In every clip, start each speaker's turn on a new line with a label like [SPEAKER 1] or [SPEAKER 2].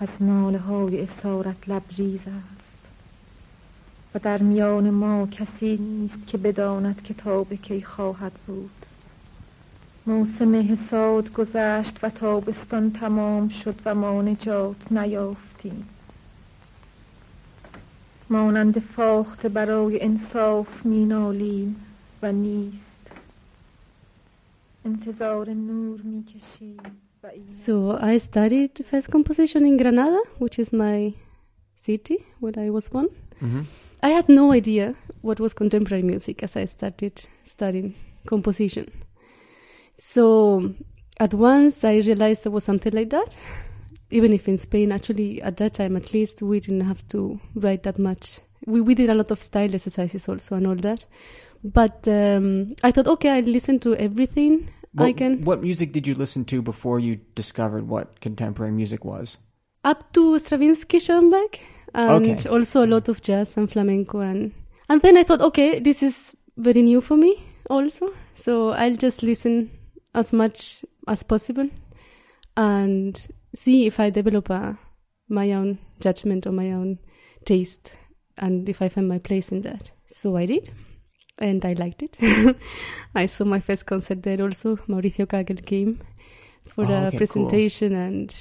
[SPEAKER 1] از ناله های اسارت لبریز است. و در میان ما کسی نیست که بداند کتاب کی خواهد بود. موسم حساد گذشت و تابستان تمام شد و ما نجات نیافتیم. مانند فاخته برای انصاف مینالیم و نیست. انتظار نور می‌کشیم.
[SPEAKER 2] So I studied first composition in Granada, which is my city where I was born.
[SPEAKER 3] Mm-hmm.
[SPEAKER 2] I had no idea what was contemporary music as I started studying composition. So at once I realized there was something like that. Even if in Spain, actually at that time at least, we didn't have to write that much. We, we did a lot of style exercises also and all that. But um, I thought, okay, I listen to everything
[SPEAKER 3] What,
[SPEAKER 2] I can.
[SPEAKER 3] what music did you listen to before you discovered what contemporary music was?
[SPEAKER 2] up to Stravinsky, Schoenberg, and
[SPEAKER 3] Okay.
[SPEAKER 2] also a lot of jazz and flamenco, and and then I thought, okay, this is very new for me also, so I'll just listen as much as possible and see if I develop a, my own judgment or my own taste, and if I find my place in that. So I did. And I liked it. I saw my first concert there also. Mauricio Kagel came for
[SPEAKER 3] Oh,
[SPEAKER 2] the
[SPEAKER 3] okay, cool.
[SPEAKER 2] presentation and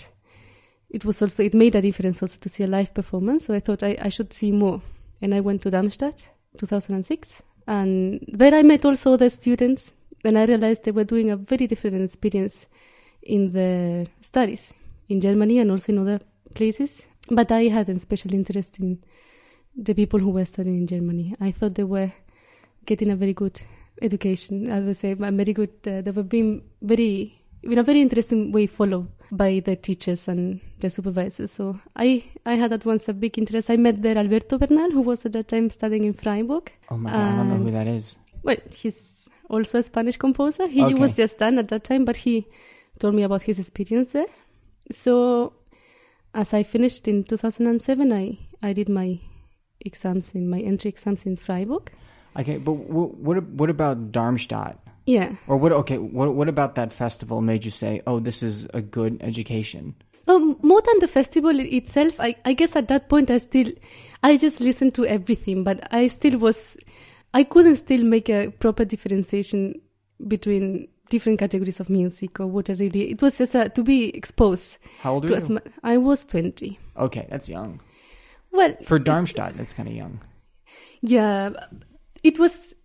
[SPEAKER 2] it was also it made a difference also to see a live performance so i thought i, I should see more and i went to darmstadt 2006 and there i met also the students and i realized they were doing a very different experience in the studies in germany and also in other places but i had a special interest in the people who were studying in germany i thought they were getting a very good education i would say a very good uh, they were being very in a very interesting way followed by the teachers and the supervisors. So I, I had at once a big interest. I met there Alberto Bernal, who was at that time studying in Freiburg.
[SPEAKER 3] Oh my god, I don't know who that is.
[SPEAKER 2] Well, he's also a Spanish composer. He
[SPEAKER 3] Okay.
[SPEAKER 2] was just done at that time, but he told me about his experience there. So as I finished in 2007, I, I did my exams in my entry exams in Freiburg.
[SPEAKER 3] Okay, but what what, what about Darmstadt?
[SPEAKER 2] Yeah.
[SPEAKER 3] Or what? Okay, what what about that festival made you say, "Oh, this is a good education"?
[SPEAKER 2] Um, more than the festival itself, I, I guess at that point I still, I just listened to everything, but I still was, I couldn't still make a proper differentiation between different categories of music or what I really, it was just a, to be exposed
[SPEAKER 3] How old are you?
[SPEAKER 2] I was 20.
[SPEAKER 3] Okay, that's young
[SPEAKER 2] Well,
[SPEAKER 3] for Darmstadt. That's kind of young.
[SPEAKER 2] Yeah, it was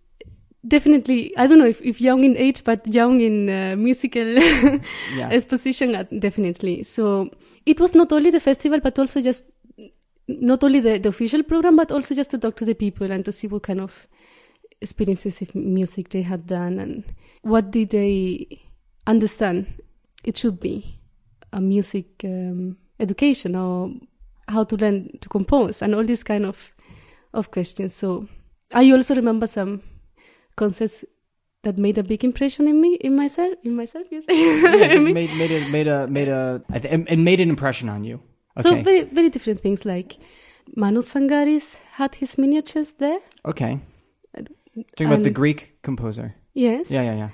[SPEAKER 2] definitely, I don't know if, if young in age, but young in uh, musical
[SPEAKER 3] Yeah.
[SPEAKER 2] exposition, uh, definitely. So it was not only the festival, but also just not only the, the official program, but also just to talk to the people and to see what kind of experiences of music they had done and what did they understand it should be a music um, education or how to learn to compose and all these kind of of questions. So I also remember some concerts that made a big impression in me, in myself, in myself. You say?
[SPEAKER 3] yeah, made made a made a made a it made an impression on you.
[SPEAKER 2] So very very different things like Manos Tsangaris had his miniatures there.
[SPEAKER 3] okay. Talking about the Greek composer.
[SPEAKER 2] Yes.
[SPEAKER 3] Yeah, yeah, yeah.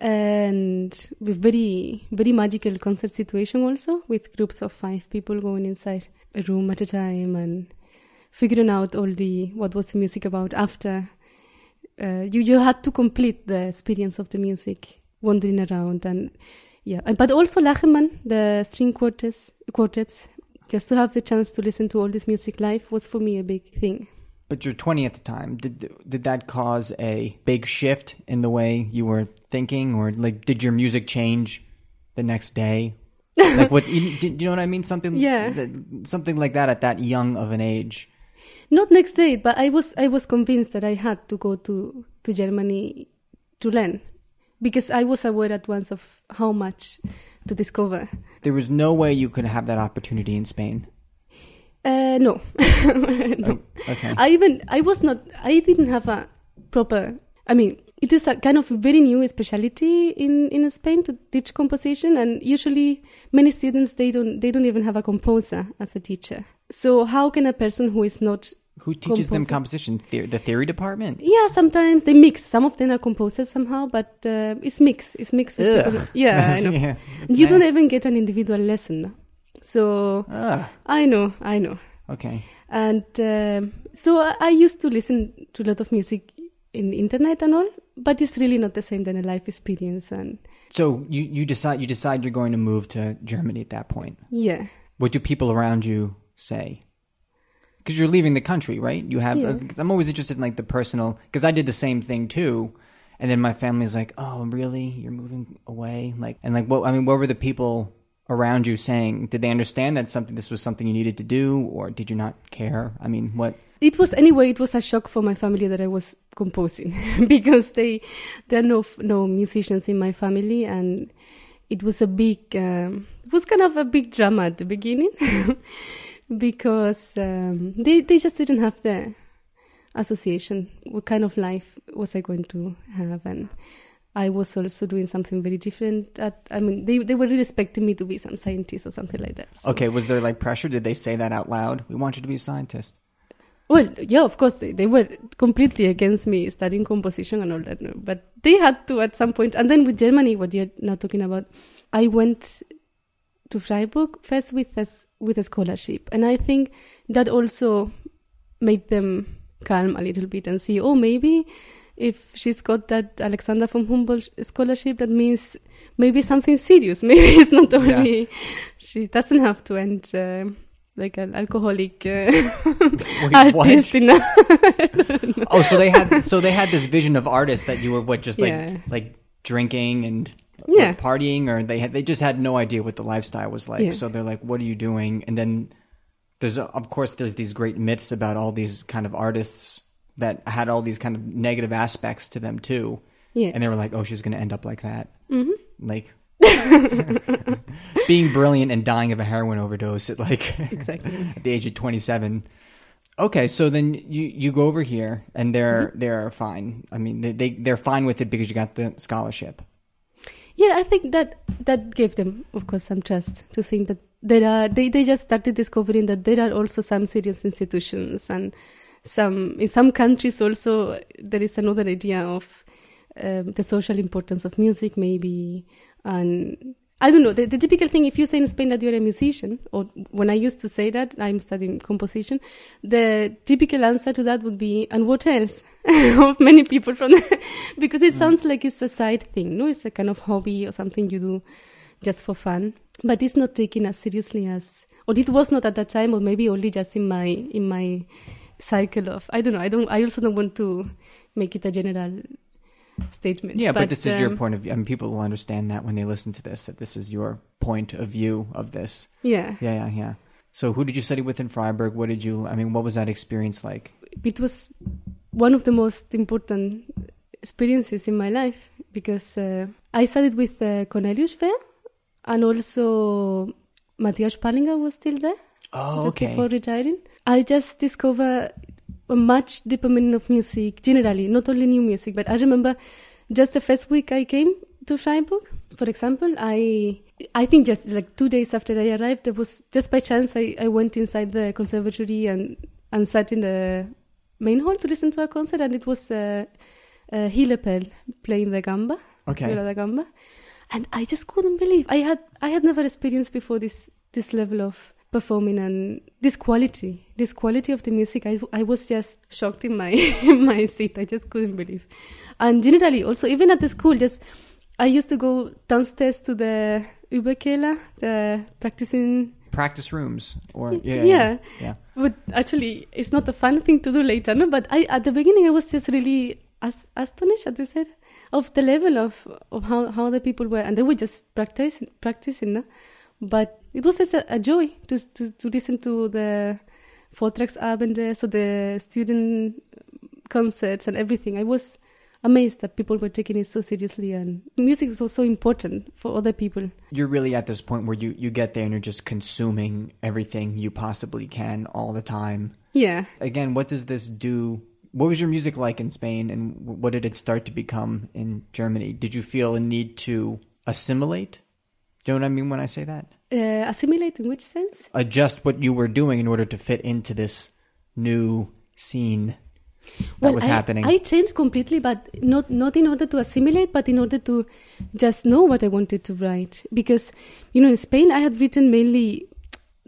[SPEAKER 2] And with very very magical concert situation also with groups of five people going inside a room at a time and figuring out all the what was the music about after uh, you you had to complete the experience of the music wandering around and yeah and, but also Lachenmann the string quartets quartets just to have the chance to listen to all this music live was for me a big thing
[SPEAKER 3] But you're 20 at the time. Did did that cause a big shift in the way you were thinking, or like did your music change the next day? like what? You, you know what I mean? Something.
[SPEAKER 2] Yeah.
[SPEAKER 3] something like that at that young of an age.
[SPEAKER 2] Not next day but i was i was convinced that i had to go to to germany to learn because i was aware at once of how much to discover
[SPEAKER 3] There was no way you could have that opportunity in Spain.
[SPEAKER 2] uh no no
[SPEAKER 3] Okay.
[SPEAKER 2] i even i was not i didn't have a proper i mean it is a kind of very new specialty in in spain to teach composition and usually many students they don't they don't even have a composer as a teacher so how can a person who is not
[SPEAKER 3] Who teaches them composition? The- the theory department.
[SPEAKER 2] Yeah, sometimes they mix. Some of them are composers somehow, but uh, it's mixed. It's mixed with
[SPEAKER 3] Ugh.
[SPEAKER 2] people. Yeah, I know.
[SPEAKER 3] yeah.
[SPEAKER 2] You don't even get an individual lesson. So
[SPEAKER 3] Ah,
[SPEAKER 2] I know, I know.
[SPEAKER 3] okay.
[SPEAKER 2] And um, so I, I used to listen to a lot of music in internet and all, but it's really not the same than a life experience. And
[SPEAKER 3] So you you decide you decide you're going to move to Germany at that point.
[SPEAKER 2] yeah,
[SPEAKER 3] What do people around you say? Because you're leaving the country, right? You have.
[SPEAKER 2] Yeah.
[SPEAKER 3] I'm always interested in like the personal. Because I did the same thing too, and then my family's like, "Oh, really? You're moving away?" Like, and like, what? I mean, what were the people around you saying? Did they understand that something this was something you needed to do, or did you not care? I mean, what?
[SPEAKER 2] it was anyway. It was a shock for my family that I was composing because they there are no no musicians in my family, and it was a big. Um, it was kind of a big drama at the beginning because um, they they just didn't have the association. What kind of life was I going to have? And I was also doing something very different. At I mean, they they were really expecting me to be some scientist or something like that. So-
[SPEAKER 3] Okay, was there like pressure? Did they say that out loud? We want you to be a scientist.
[SPEAKER 2] Well, yeah, of course, they, they were completely against me studying composition and all that, but they had to at some point. And then with Germany, what you're now talking about, I went to Freiburg first with a, with a scholarship, and I think that also made them calm a little bit and see, oh, maybe if she's got that Alexander von Humboldt scholarship, that means maybe something serious. Maybe it's not only she doesn't have to end. Uh, like an alcoholic uh,
[SPEAKER 3] Wait,
[SPEAKER 2] artist in a
[SPEAKER 3] Oh, so they had so they had this vision of artists that you were what just like
[SPEAKER 2] Yeah.
[SPEAKER 3] like drinking and
[SPEAKER 2] Yeah.
[SPEAKER 3] partying, or they had they just had no idea what the lifestyle was like.
[SPEAKER 2] Yeah.
[SPEAKER 3] So they're like, "What are you doing?" And then there's of course there's these great myths about all these kind of artists that had all these kind of negative aspects to them too,
[SPEAKER 2] yes.
[SPEAKER 3] and they were like, "Oh, she's going to end up like that."
[SPEAKER 2] Mhm.
[SPEAKER 3] Like being brilliant and dying of a heroin overdose at like
[SPEAKER 2] exactly.
[SPEAKER 3] at the age of 27 okay so then you you go over here and they're
[SPEAKER 2] Mm-hmm.
[SPEAKER 3] they're fine i mean they, they they're fine with it because you got the scholarship
[SPEAKER 2] Yeah, I think that that gave them, of course, some trust to think that there are. They they just started discovering that there are also some serious institutions and some in some countries also there is another idea of um, the social importance of music, maybe, and I don't know. The, the typical thing, if you say in Spain that you're a musician, or when I used to say that I'm studying composition, the typical answer to that would be, and what else? of many people from the, because it mm. sounds like it's a side thing, no? It's a kind of hobby or something you do just for fun, but it's not taken as seriously as, or it was not at that time, or maybe only just in my in my cycle of. I don't know. I don't. I also don't want to make it a general statement.
[SPEAKER 3] yeah but, this is your
[SPEAKER 2] um,
[SPEAKER 3] point of view i mean people will understand that when they listen to this that this is your point of view of this
[SPEAKER 2] Yeah.
[SPEAKER 3] yeah yeah yeah so who did you study with in freiburg what did you i mean what was that experience like
[SPEAKER 2] it was one of the most important experiences in my life because uh, I studied with uh, Cornelius Schwehr and also Mathias Spahlinger was still there
[SPEAKER 3] oh
[SPEAKER 2] just
[SPEAKER 3] okay
[SPEAKER 2] before retiring. I just discovered much deeper meaning of music generally, not only new music, but I remember just the first week I came to Freiburg, for example, I I think just like two days after I arrived, there was just by chance I, I went inside the conservatory and, and sat in the main hall to listen to a concert, and it was uh, uh, Hille Perl playing the gamba,
[SPEAKER 3] okay.
[SPEAKER 2] Da gamba, and I just couldn't believe I had I had never experienced before this this level of performing and this quality, this quality of the music. I I was just shocked in my in my seat. I just couldn't believe, and generally also even at the school, just I used to go downstairs to the Übekeller, the practicing.
[SPEAKER 3] practice rooms or yeah
[SPEAKER 2] Yeah.
[SPEAKER 3] yeah, yeah.
[SPEAKER 2] But actually, it's not a fun thing to do later, no. But I at the beginning I was just really as, astonished, as they said, of the level of of how how the people were, and they were just practicing practicing, no. But it was just a, a joy to, to to listen to the Vortragsabende, so the student concerts and everything. I was amazed that people were taking it so seriously, and music is also important for other people.
[SPEAKER 3] you're really at this point where you you get there and you're just consuming everything you possibly can all the time
[SPEAKER 2] Yeah.
[SPEAKER 3] again what does this do what was your music like in spain and what did it start to become in germany did you feel a need to assimilate do you know what i mean when i say that
[SPEAKER 2] Uh, assimilate in which sense?
[SPEAKER 3] adjust what you were doing in order to fit into this new scene that was
[SPEAKER 2] I,
[SPEAKER 3] happening
[SPEAKER 2] I changed completely, but not not in order to assimilate, but in order to just know what I wanted to write. Because you know, in Spain, I had written mainly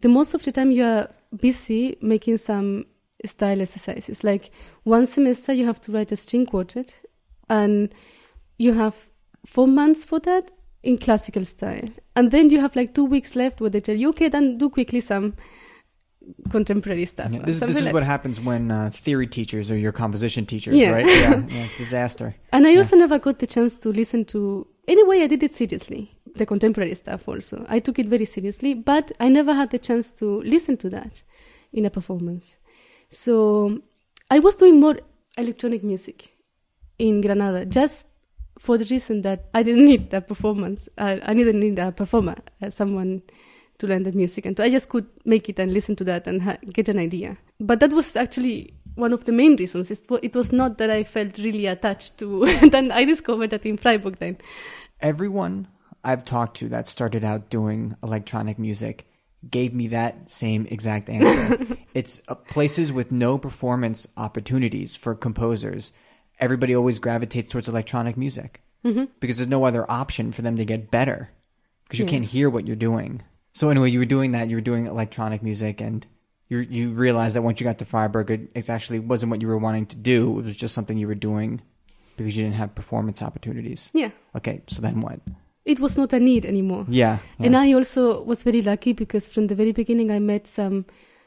[SPEAKER 2] the most of the time you are busy making some style exercises. Like one semester you have to write a string quartet, and you have four months for that in classical style, and then you have like two weeks left where they tell you, okay, then do quickly some contemporary stuff.
[SPEAKER 3] Yeah, this, this is
[SPEAKER 2] like
[SPEAKER 3] what happens when uh, theory teachers or your composition teachers,
[SPEAKER 2] Yeah.
[SPEAKER 3] right? Yeah, yeah, disaster.
[SPEAKER 2] And I also never got the chance to listen to. Anyway, I did it seriously, the contemporary stuff also. I took it very seriously, but I never had the chance to listen to that in a performance. So I was doing more electronic music in Granada, just for the reason that I didn't need a performance. I, I didn't need a performer, uh, someone to learn the music, and I just could make it and listen to that and ha- get an idea. But that was actually one of the main reasons. It, it was not that I felt really attached to. then I discovered that in Freiburg. Then
[SPEAKER 3] Everyone I've talked to that started out doing electronic music gave me that same exact answer. it's uh, places with no performance opportunities for composers. Everybody always gravitates towards electronic music mm-hmm. because there's no other option for them to get better because you
[SPEAKER 2] Yeah.
[SPEAKER 3] can't hear what you're doing. So anyway, you were doing that. You were doing electronic music, and you you realized that once you got to Freiburg, it, it actually wasn't what you were wanting to do. It was just something you were doing because you didn't have performance opportunities.
[SPEAKER 2] yeah,
[SPEAKER 3] Okay, so then what?
[SPEAKER 2] it was not a need anymore.
[SPEAKER 3] Yeah, yeah.
[SPEAKER 2] And I also was very lucky because from the very beginning I met some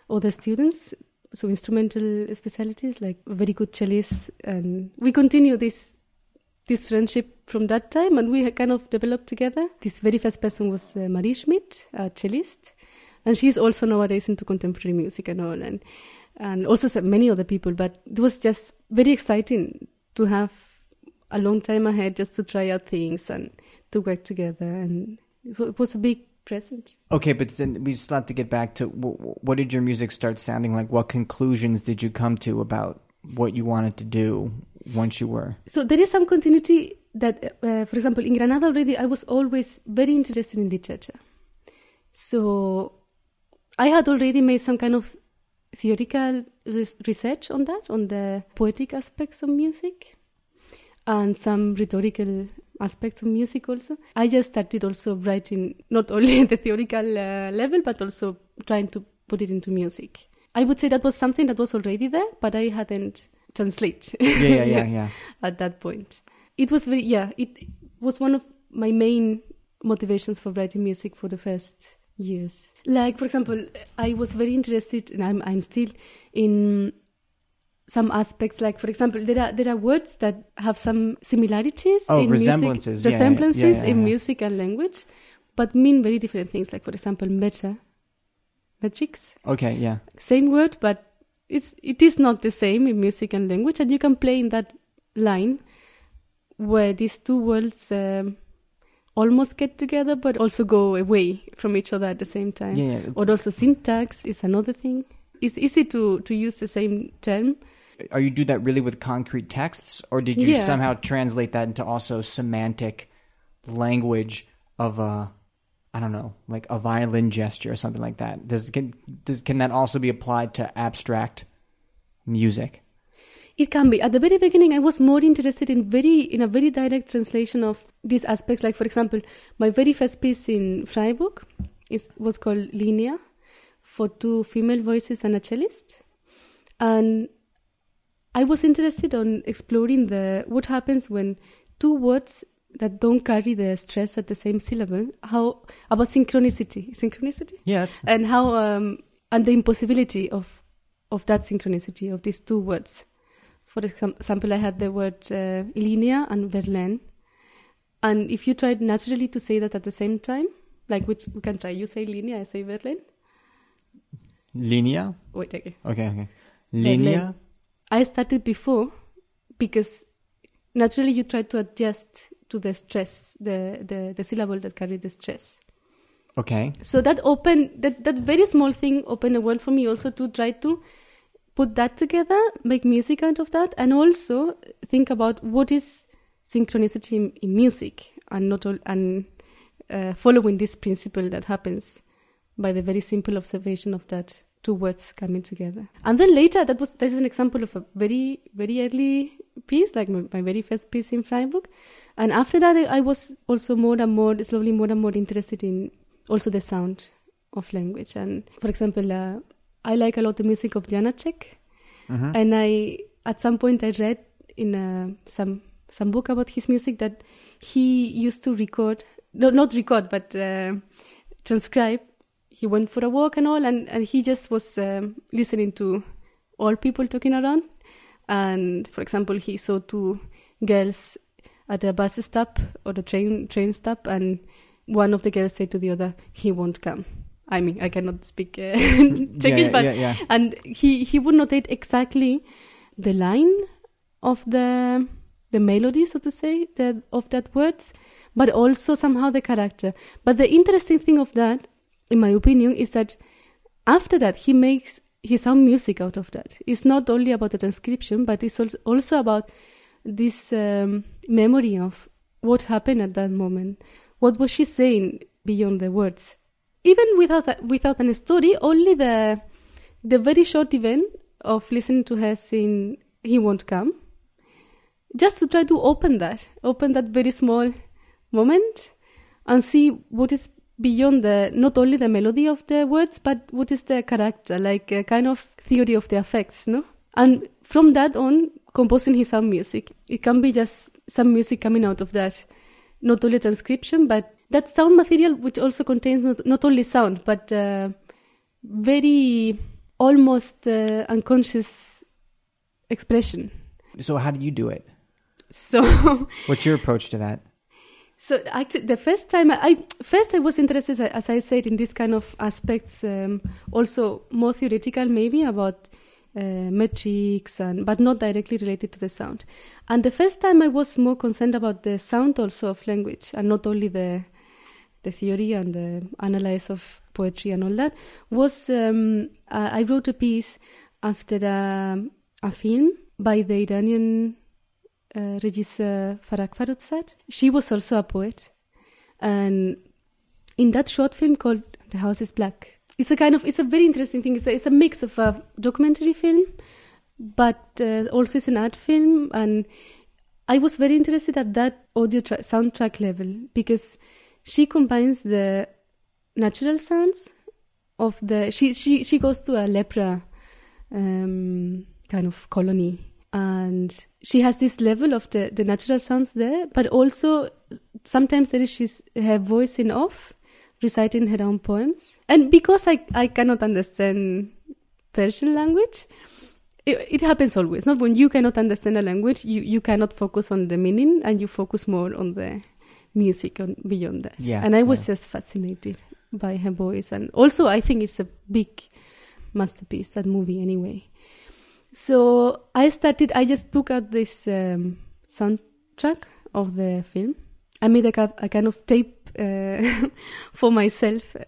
[SPEAKER 2] other students, so instrumental specialties like very good cellists, and we continue this this friendship from that time, and we kind of developed together. This very first person was uh, Marie Schmidt, a cellist, and she's also nowadays into contemporary music and all, and and also many other people. But it was just very exciting to have a long time ahead just to try out things and to work together, and it was a big present.
[SPEAKER 3] Okay, but then we still have to get back to wh- what did your music start sounding like? What conclusions did you come to about what you wanted to do once you were?
[SPEAKER 2] So there is some continuity that, uh, for example, in Granada already, I was always very interested in literature. So I had already made some kind of theoretical research on that, on the poetic aspects of music, and some rhetorical aspects of music also. I just started also writing not only at the theoretical uh, level, but also trying to put it into music. I would say that was something that was already there, but I hadn't translate
[SPEAKER 3] Yeah, yeah, yeah, yeah.
[SPEAKER 2] at that point. It was very yeah, it was one of my main motivations for writing music for the first years. Like for example, I was very interested and I'm I'm still in some aspects like for example there are there are words that have some similarities
[SPEAKER 3] Oh,
[SPEAKER 2] in
[SPEAKER 3] resemblances.
[SPEAKER 2] music
[SPEAKER 3] Yeah, yeah, yeah,
[SPEAKER 2] resemblances
[SPEAKER 3] yeah,
[SPEAKER 2] in music and language but mean very different things like for example meta metrics
[SPEAKER 3] Okay, yeah.
[SPEAKER 2] same word, but it's it is not the same in music and language, and you can play in that line where these two worlds um, almost get together, but also go away from each other at the same time.
[SPEAKER 3] Yeah.
[SPEAKER 2] Or also syntax is another thing. It's easy to to use the same term.
[SPEAKER 3] Are you do that really with concrete texts, or did you
[SPEAKER 2] Yeah.
[SPEAKER 3] somehow translate that into also semantic language of a, I don't know, like a violin gesture or something like that? Does can does can that also be applied to abstract music?
[SPEAKER 2] It can be. At the very beginning, I was more interested in very in a very direct translation of these aspects. Like, for example, my very first piece in Freiburg is was called Linea, for two female voices and a cellist, and I was interested on exploring the what happens when two words that don't carry the stress at the same syllable. How about synchronicity? Synchronicity
[SPEAKER 3] Yeah,
[SPEAKER 2] and how um, and the impossibility of of that synchronicity of these two words. For example, I had the word uh, linea and Verlaine, and if you tried naturally to say that at the same time, like which we can try. You say linea, I say Verlaine.
[SPEAKER 3] linea.
[SPEAKER 2] Wait, okay.
[SPEAKER 3] Okay, okay. Linea.
[SPEAKER 2] I started before because naturally you try to adjust to the stress, the the, the syllable that carried the stress.
[SPEAKER 3] Okay.
[SPEAKER 2] so that opened that that very small thing opened a world for me also to try to put that together make music out of that and also think about what is synchronicity in, in music and not all and uh, following this principle that happens by the very simple observation of that two words coming together and then later that was this is an example of a very very early piece like my, my very first piece in freiburg and after that I, I was also more and more slowly more and more interested in also the sound of language. And for example, uh, I like a lot the music of Janacek,
[SPEAKER 3] Mhm.
[SPEAKER 2] and I at some point I read in uh, some some book about his music that he used to record, no, not record, but uh, transcribe. He went for a walk and all, and, and he just was um, listening to all people talking around. And for example, he saw two girls at a bus stop or the train train stop, and one of the girls said to the other, "He won't come." I mean, I cannot speak uh, Czech,
[SPEAKER 3] yeah,
[SPEAKER 2] but
[SPEAKER 3] yeah, yeah.
[SPEAKER 2] and he he would notate exactly the line of the the melody, so to say, the, of that words, but also somehow the character. But the interesting thing of that, in my opinion, is that after that he makes his own music out of that. It's not only about the transcription, but it's also about this um, memory of what happened at that moment. What was she saying beyond the words? Even without a, without a story, only the the very short event of listening to her saying he won't come, just to try to open that, open that very small moment, and see what is beyond the not only the melody of the words, but what is the character, like a kind of theory of the effects, no? And from that on, composing his own music. It can be just some music coming out of that, not only transcription, but that sound material, which also contains not, not only sound, but uh, very almost uh, unconscious expression.
[SPEAKER 3] So how do you do it?
[SPEAKER 2] So,
[SPEAKER 3] What's your approach to that?
[SPEAKER 2] So actually, the first time I, first I was interested, as I said, in this kind of aspects, um, also more theoretical, maybe about uh, metrics, and but not directly related to the sound. And the first time I was more concerned about the sound also of language, and not only the the theory and the analysis of poetry and all that was um, I wrote a piece after a, a film by the Iranian uh, regisseur. She was also a poet, and in that short film called "The House Is Black," it's a kind of it's a very interesting thing. It's a, it's a mix of a documentary film, but uh, also it's an art film, and I was very interested at that audio tra- soundtrack level because she combines the natural sounds of the she she she goes to a lepra um, kind of colony and she has this level of the, the natural sounds there but also sometimes there is she's her voice in off reciting her own poems. And because i i cannot understand persian language it, it happens always. Not when you cannot understand a language you you cannot focus on the meaning and you focus more on the music and beyond that.
[SPEAKER 3] Yeah,
[SPEAKER 2] and i was
[SPEAKER 3] yeah.
[SPEAKER 2] just fascinated by her voice. And also i think it's a big masterpiece that movie anyway so i started i just took out this um, soundtrack of the film i made a, a kind of tape uh, for myself uh,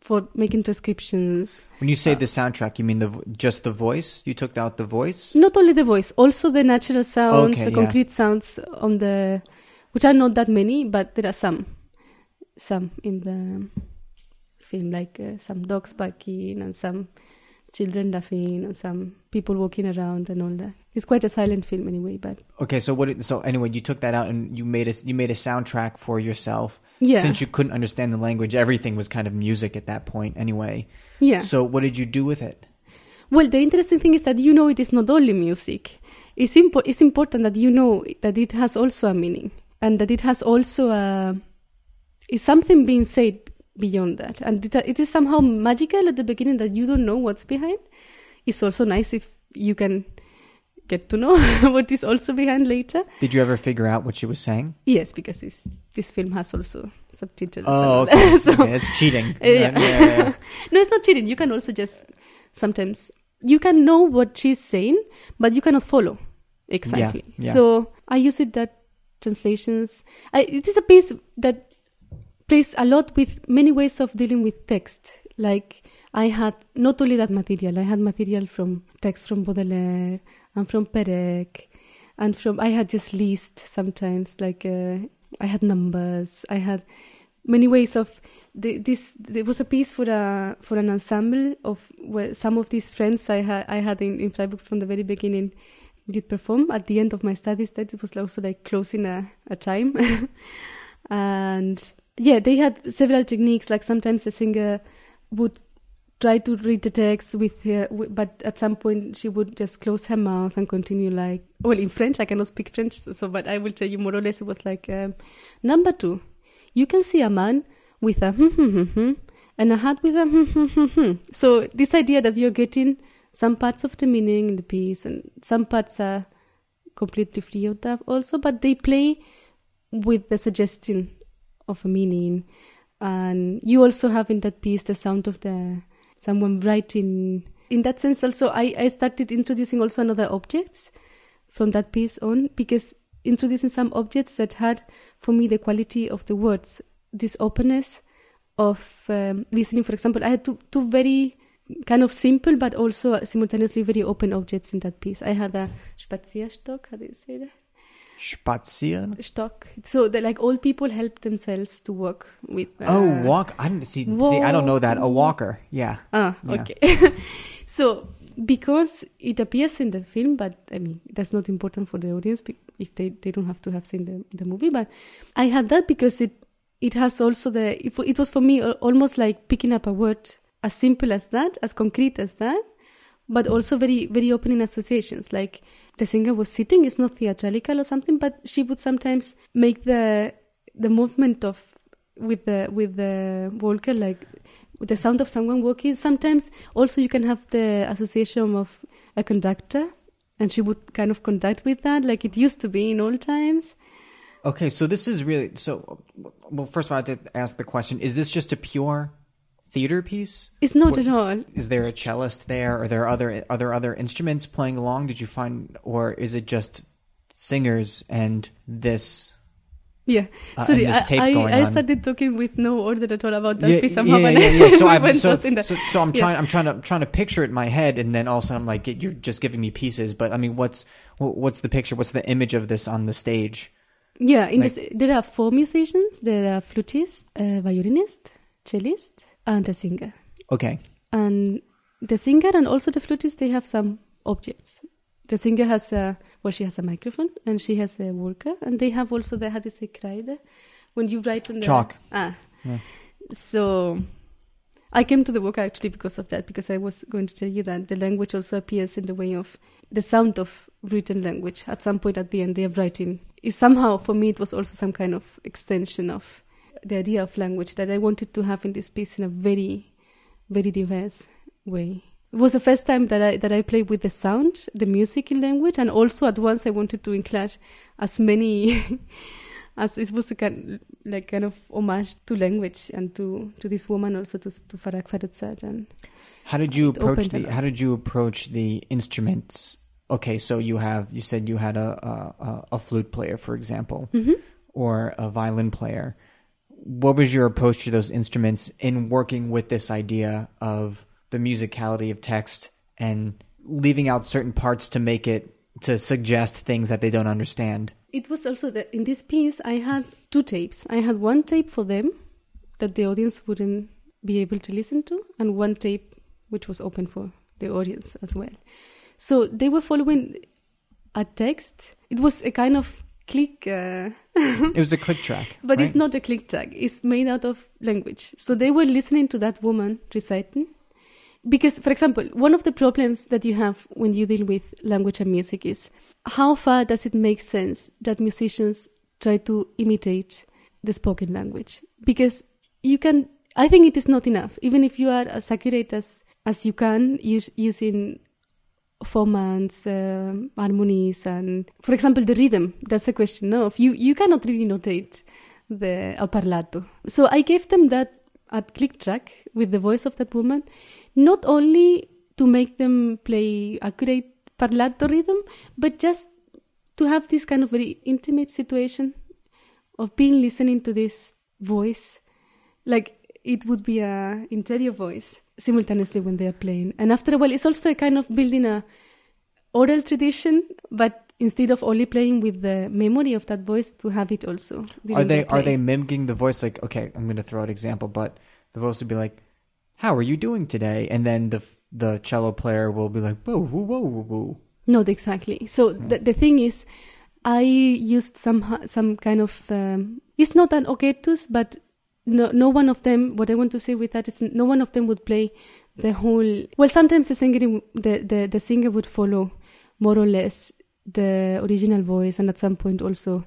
[SPEAKER 2] for making transcriptions
[SPEAKER 3] When you say the soundtrack, you mean the just the voice? You took out the voice?
[SPEAKER 2] not only the voice also the natural sounds
[SPEAKER 3] Okay,
[SPEAKER 2] the
[SPEAKER 3] yeah.
[SPEAKER 2] concrete sounds on the which are not that many but there are some some in the film like uh, some dogs barking and some children laughing and some people walking around and all that it's quite a silent film anyway but
[SPEAKER 3] Okay, so what? It, so anyway, you took that out and you made a you made a soundtrack for yourself.
[SPEAKER 2] yeah
[SPEAKER 3] Since you couldn't understand the language, everything was kind of music at that point anyway.
[SPEAKER 2] yeah
[SPEAKER 3] So what did you do with it?
[SPEAKER 2] Well, the interesting thing is that you know it is not only music. It's, impo- it's important that you know that it has also a meaning and that it has also a is something being said beyond that, and it, it is somehow magical at the beginning that you don't know what's behind. It's also nice if you can get to know what is also behind later.
[SPEAKER 3] Did you ever figure out what she was saying?
[SPEAKER 2] Yes, because this this film has also subtitles.
[SPEAKER 3] Oh, okay.
[SPEAKER 2] so
[SPEAKER 3] okay. It's cheating.
[SPEAKER 2] Uh, yeah.
[SPEAKER 3] yeah, yeah.
[SPEAKER 2] no, it's not cheating. You can also just sometimes you can know what she's saying, but you cannot follow exactly. So I use it that translations. I, it is a piece that plays a lot with many ways of dealing with text. Like I had not only that material, I had material from text from Baudelaire and from Perec, and from I had just list sometimes. Like uh, I had numbers. I had many ways of the, this there was a piece for a for an ensemble of where some of these friends I had I had in, in Freiburg from the very beginning did perform at the end of my studies that it was also like closing a, a time and yeah they had several techniques like sometimes the singer would try to read the text with her, but at some point she would just close her mouth and continue like, well, in French, I cannot speak French, so, but I will tell you more or less it was like, um, number two, you can see a man with a hmm, hmm, hmm, hmm, and a hat with a hmm, hmm, hmm, hmm. So this idea that you're getting some parts of the meaning in the piece and some parts are completely free of that also, but they play with the suggestion of a meaning. And you also have in that piece the sound of the someone writing. In that sense, also I, I started introducing also another objects from that piece on because introducing some objects that had for me the quality of the words, this openness of um, listening. For example, I had two two very kind of simple but also simultaneously very open objects in that piece. I had a Spazierstock, how do you say that?
[SPEAKER 3] Spazieren?
[SPEAKER 2] Stock. So that like old people help themselves to walk with. Uh,
[SPEAKER 3] Oh, walk. I didn't see. See, I don't know that. A walker. Yeah.
[SPEAKER 2] Ah,
[SPEAKER 3] Yeah.
[SPEAKER 2] okay. so because it appears in the film, but I mean that's not important for the audience if they, they don't have to have seen the, the movie. But I had that because it it has also the it, it was for me almost like picking up a word as simple as that, as concrete as that, but also very very open in associations. Like the singer was sitting, it's not theatrical or something, but she would sometimes make the the movement of with the with the walker like with the sound of someone walking. Sometimes also you can have the association of a conductor, and she would kind of conduct with that, like it used to be in old times.
[SPEAKER 3] Okay, so this is really so. Well, first of all, I have to ask the question: Is this just a pure theater piece?
[SPEAKER 2] It's not
[SPEAKER 3] What-
[SPEAKER 2] at all.
[SPEAKER 3] Is there a cellist there? Are there other are there other instruments playing along? Did you find, or is it just singers and this?
[SPEAKER 2] Yeah,
[SPEAKER 3] Uh,
[SPEAKER 2] sorry,
[SPEAKER 3] this
[SPEAKER 2] I,
[SPEAKER 3] tape
[SPEAKER 2] I, I started talking with no order at all about that
[SPEAKER 3] yeah,
[SPEAKER 2] piece
[SPEAKER 3] yeah,
[SPEAKER 2] somehow.
[SPEAKER 3] yeah, yeah, yeah. So I'm so,
[SPEAKER 2] lost in that.
[SPEAKER 3] so, so I'm
[SPEAKER 2] Yeah.
[SPEAKER 3] trying I'm trying to trying to picture it in my head, and then also I'm like, you're just giving me pieces. But I mean, what's what's the picture? What's the image of this on the stage?
[SPEAKER 2] Yeah, in
[SPEAKER 3] Like-
[SPEAKER 2] this, there are four musicians. There are flutist, a violinist, cellist, and a singer.
[SPEAKER 3] Okay,
[SPEAKER 2] And the singer and also the flutist, they have some objects. The singer has a well, she has a microphone and she has a worker, and they have also the how do you say kreide when you write on the
[SPEAKER 3] Chalk.
[SPEAKER 2] Ah,
[SPEAKER 3] Yeah.
[SPEAKER 2] so I came to the work actually because of that, because I was going to tell you that the language also appears in the way of the sound of written language. At some point at the end, they are writing. Is somehow for me it was also some kind of extension of the idea of language that I wanted to have in this piece in a very, very diverse way. It was the first time that I that I played with the sound, the music in language, and also at once I wanted to include as many as it was a kind like kind of homage to language and to to this woman also to to Forough Farrokhzad and
[SPEAKER 3] How did you approach the? How did you approach the instruments? Okay, so you have you said you had a a, a- flute player, for example,
[SPEAKER 2] Mhm.
[SPEAKER 3] or a violin player. What was your approach to those instruments in working with this idea of the musicality of text and leaving out certain parts to make it to suggest things that they don't understand?
[SPEAKER 2] it was also that in this piece I had two tapes. I had one tape for them that the audience wouldn't be able to listen to, and one tape which was open for the audience as well. So they were following a text. It was a kind of click, uh,
[SPEAKER 3] It was a click track,
[SPEAKER 2] but it's not a click track. It's made out of language. So they were listening to that woman reciting. Because, for example, one of the problems that you have when you deal with language and music is how far does it make sense that musicians try to imitate the spoken language? Because you can, I think it is not enough, even if you are as accurate as, as you can use, using formants, um, harmonies, and for example, the rhythm. That's a question. No, if you you cannot really notate the parlato. So I gave them that at click track with the voice of that woman, not only to make them play accurate parlato rhythm, but just to have this kind of very intimate situation of being listening to this voice, like it would be a interior voice simultaneously when they are playing. And after a while, it's also a kind of building a oral tradition, but instead of only playing with the memory of that voice, to have it also.
[SPEAKER 3] Are they
[SPEAKER 2] the
[SPEAKER 3] are they mimicking the voice? Like, okay, I'm going to throw out an example, but the voice would be like, "How are you doing today?" And then the the cello player will be like, "Whoa, whoa, whoa, whoa, whoa."
[SPEAKER 2] Not exactly. So the, the thing is, I used some some kind of um, it's not an oketus, but no, no one of them. What I want to say with that is, no one of them would play the whole. Well, sometimes the singer, the the, the singer would follow more or less the original voice, and at some point also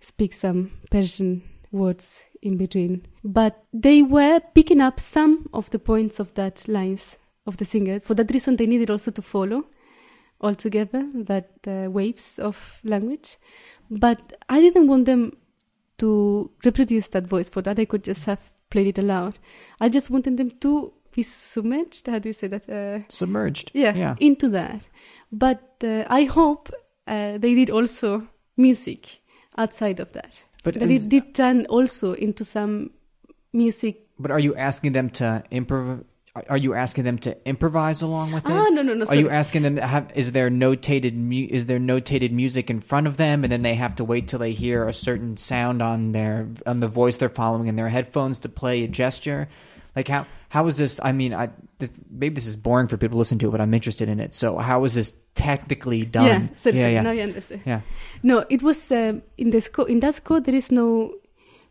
[SPEAKER 2] speak some Persian words in between. But they were picking up some of the points of that lines of the singer. For that reason, they needed also to follow altogether that uh, waves of language. But I didn't want them to reproduce that voice. For that, I could just have played it aloud. I just wanted them to be submerged. How do you say that? Uh,
[SPEAKER 3] Submerged.
[SPEAKER 2] yeah,
[SPEAKER 3] Yeah.
[SPEAKER 2] into that. But uh, I hope uh, they did also music outside of that.
[SPEAKER 3] But
[SPEAKER 2] That it did turn also into some music.
[SPEAKER 3] But are you asking them to improv? Are you asking them to improvise along with it?
[SPEAKER 2] Ah, no, no, no.
[SPEAKER 3] Are you
[SPEAKER 2] sorry.
[SPEAKER 3] asking them to have? Is there notated? Mu- is there notated music in front of them, and then they have to wait till they hear a certain sound on their on the voice they're following in their headphones to play a gesture? Like how how is this? I mean, I this, maybe this is boring for people to listen to, but I'm interested in it. So how is this technically done?
[SPEAKER 2] Yeah, sorry,
[SPEAKER 3] yeah, yeah.
[SPEAKER 2] now you understand.
[SPEAKER 3] Yeah.
[SPEAKER 2] No, it was um, in the score. In that score, there is no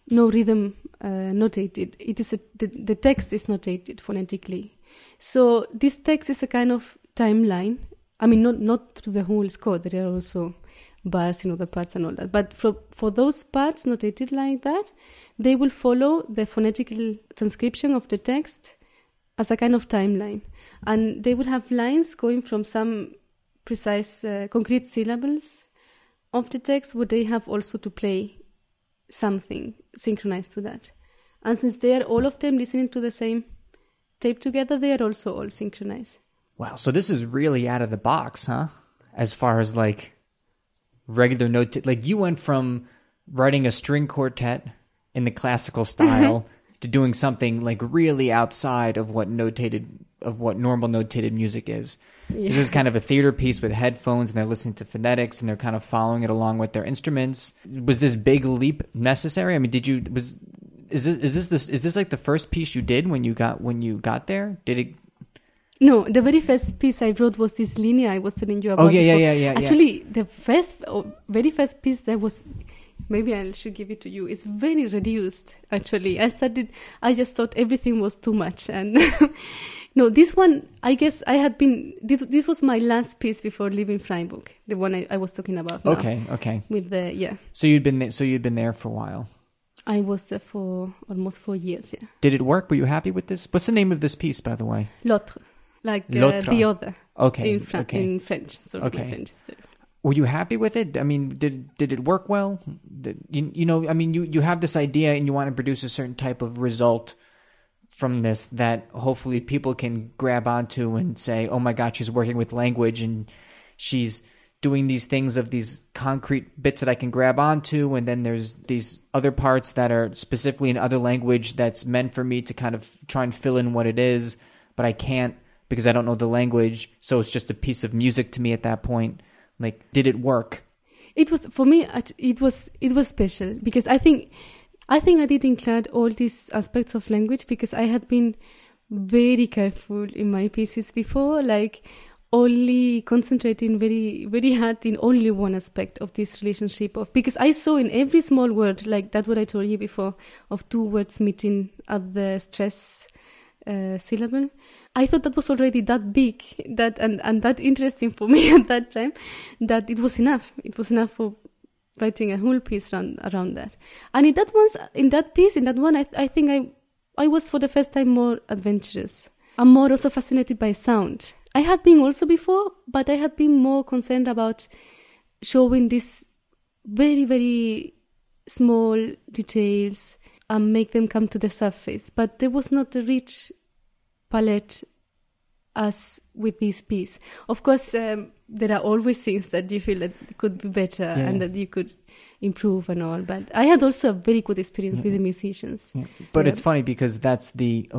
[SPEAKER 2] no rhythm uh, notated. It is a, the the text is notated phonetically. So this text is a kind of timeline. I mean, not not through the whole score. There are also bars in other parts and all that. But for for those parts notated like that, they will follow the phonetical transcription of the text as a kind of timeline, and they will have lines going from some precise uh, concrete syllables of the text would they have also to play something synchronized to that and since they are all of them listening to the same tape together they are also all synchronized
[SPEAKER 3] Wow. So this is really out of the box, huh? As far as like regular note, like you went from writing a string quartet in the classical mm-hmm. style to doing something like really outside of what notated of what normal notated music is. This is kind of a theater piece with headphones and they're listening to phonetics and they're kind of following it along with their instruments. Was this big leap necessary? I mean, did you was is this is this this is this like the first piece you did when you got when you got there? Did it
[SPEAKER 2] no the very first piece i wrote was this Linea i was telling you oh, about
[SPEAKER 3] Oh yeah, yeah,
[SPEAKER 2] before.
[SPEAKER 3] yeah, yeah, yeah.
[SPEAKER 2] actually the first oh, very first piece that was maybe i should give it to you it's very reduced actually i started i just thought everything was too much and no this one i guess i had been this, this was my last piece before leaving freiburg the one i, I was talking about now.
[SPEAKER 3] Okay, okay.
[SPEAKER 2] with the yeah
[SPEAKER 3] So you'd been there, so you'd been there for a while.
[SPEAKER 2] i was there for almost four years yeah
[SPEAKER 3] Did it work? Were you happy with this? What's the name of this piece, by the way?
[SPEAKER 2] l'autre like uh, the other
[SPEAKER 3] Okay,
[SPEAKER 2] in, Fran-
[SPEAKER 3] okay.
[SPEAKER 2] in french sorry
[SPEAKER 3] Okay.
[SPEAKER 2] french.
[SPEAKER 3] Were you happy with it? I mean, did did it work well? Did, you, you know, I mean, you you have this idea and you want to produce a certain type of result from this that hopefully people can grab onto and say, "Oh my God, she's working with language and she's doing these things of these concrete bits that I can grab onto." And then there's these other parts that are specifically in other language that's meant for me to kind of try and fill in what it is, but I can't because I don't know the language. So it's just a piece of music to me at that point. Like, did it work?
[SPEAKER 2] it was for me it- was it was special because i think i think i did include all these aspects of language because i had been very careful in my pieces before like only concentrating very very hard in only one aspect of this relationship of because i saw in every small word like that's what i told you before of two words meeting at the stress uh, syllable. I thought that was already that big that and, and that interesting for me at that time that it was enough. It was enough for writing a whole piece around, around that. And in that one in that piece in that one I, I think i i was for the first time more adventurous. I'm more also fascinated by sound. I had been also before but i had been more concerned about showing these very very small details and make them come to the surface. But there was not a rich palette as with this piece. Of course um, there are always things that you feel that could be better and that you could improve and all but i had also a very good experience with the musicians.
[SPEAKER 3] Yeah. But
[SPEAKER 2] Yeah.
[SPEAKER 3] it's funny because that's the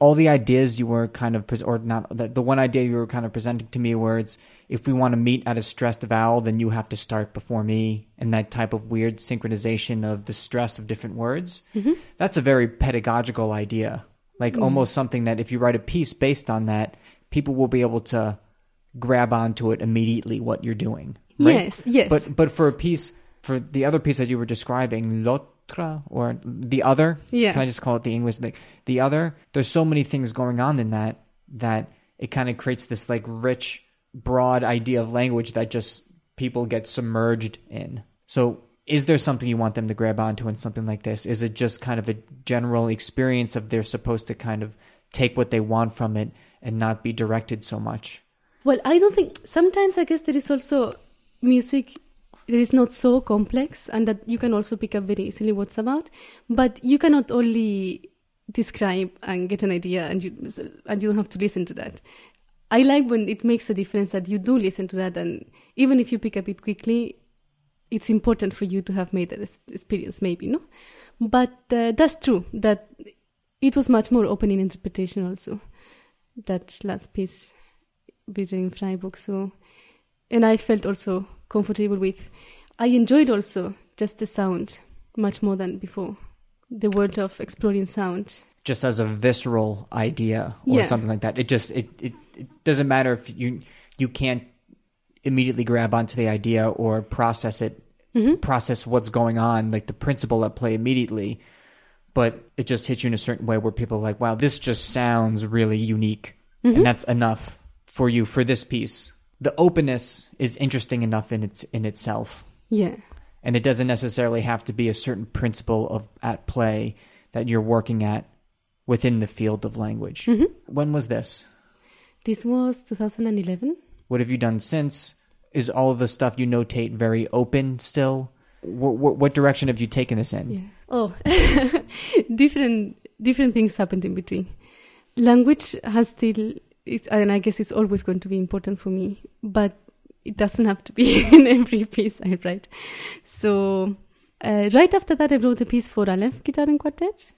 [SPEAKER 3] all the ideas you were kind of pres- or not the, the one idea you were kind of presenting to me where it's if we want to meet at a stressed vowel then you have to start before me and that type of weird synchronization of the stress of different words. Mm-hmm. That's a very pedagogical idea. Like mm. almost something that if you write a piece based on that people will be able to grab onto it immediately what you're doing right?
[SPEAKER 2] yes yes
[SPEAKER 3] But but for a piece for the other piece that you were describing, l'autre, or the other.
[SPEAKER 2] Yeah.
[SPEAKER 3] Can I just call it the English? Like the other. There's so many things going on in that that it kind of creates this like rich, broad idea of language that just people get submerged in. So is there something you want them to grab onto in something like this? Is it just kind of a general experience of they're supposed to kind of take what they want from it and not be directed so much?
[SPEAKER 2] Well, I don't think. Sometimes I guess there is also music that is not so complex, and that you can also pick up very easily what's about. But you cannot only describe and get an idea, and you and you don't have to listen to that. I like when it makes a difference that you do listen to that, and even if you pick up it quickly, it's important for you to have made that experience, maybe, no? But uh, that's true that it was much more open in interpretation also. That last piece between Freiburg, so and I felt also comfortable with. I enjoyed also just the sound much more than before. The world of exploring sound.
[SPEAKER 3] Just as a visceral idea or
[SPEAKER 2] Yeah.
[SPEAKER 3] something like that. It just it, it it doesn't matter if you you can't immediately grab onto the idea or process it mm-hmm. process what's going on, like the principle at play immediately. But it just hits you in a certain way where people are like, wow, this just sounds really unique. And mm-hmm. that's enough for you for this piece. The openness is interesting enough in its in itself.
[SPEAKER 2] Yeah.
[SPEAKER 3] And it doesn't necessarily have to be a certain principle of at play that you're working at within the field of language. Mm-hmm. When was this?
[SPEAKER 2] This was 2011.
[SPEAKER 3] What have you done since? Is all of the stuff you notate very open still? What, what, what direction have you taken this in?
[SPEAKER 2] Yeah. Oh, different different things happened in between. Language has still, it's, and I guess it's always going to be important for me, but it doesn't have to be in every piece I write. So, uh, right after that, I wrote a piece for Aleph Guitar and Quartet,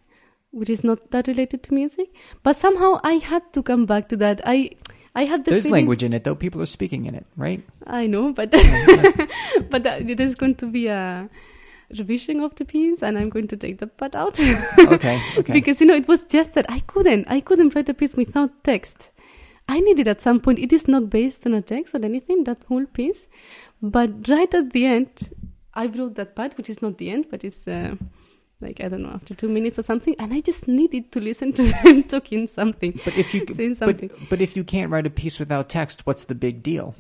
[SPEAKER 2] which is not that related to music, but somehow I had to come back to that. I I had the
[SPEAKER 3] There's
[SPEAKER 2] feeling-
[SPEAKER 3] language in it, though. People are speaking in it, right?
[SPEAKER 2] I know, but but uh, there's going to be a revision of the piece, and I'm going to take that part out
[SPEAKER 3] Okay, okay.
[SPEAKER 2] because you know it was just that I couldn't I couldn't write a piece without text. I needed at some point. It is not based on a text or anything that whole piece, but right at the end, I wrote that part, which is not the end, but it's. Uh, like I don't know, after two minutes or something, and I just needed to listen to them talking something,
[SPEAKER 3] But if you
[SPEAKER 2] saying something.
[SPEAKER 3] but if you can't write a piece without text, what's the big deal?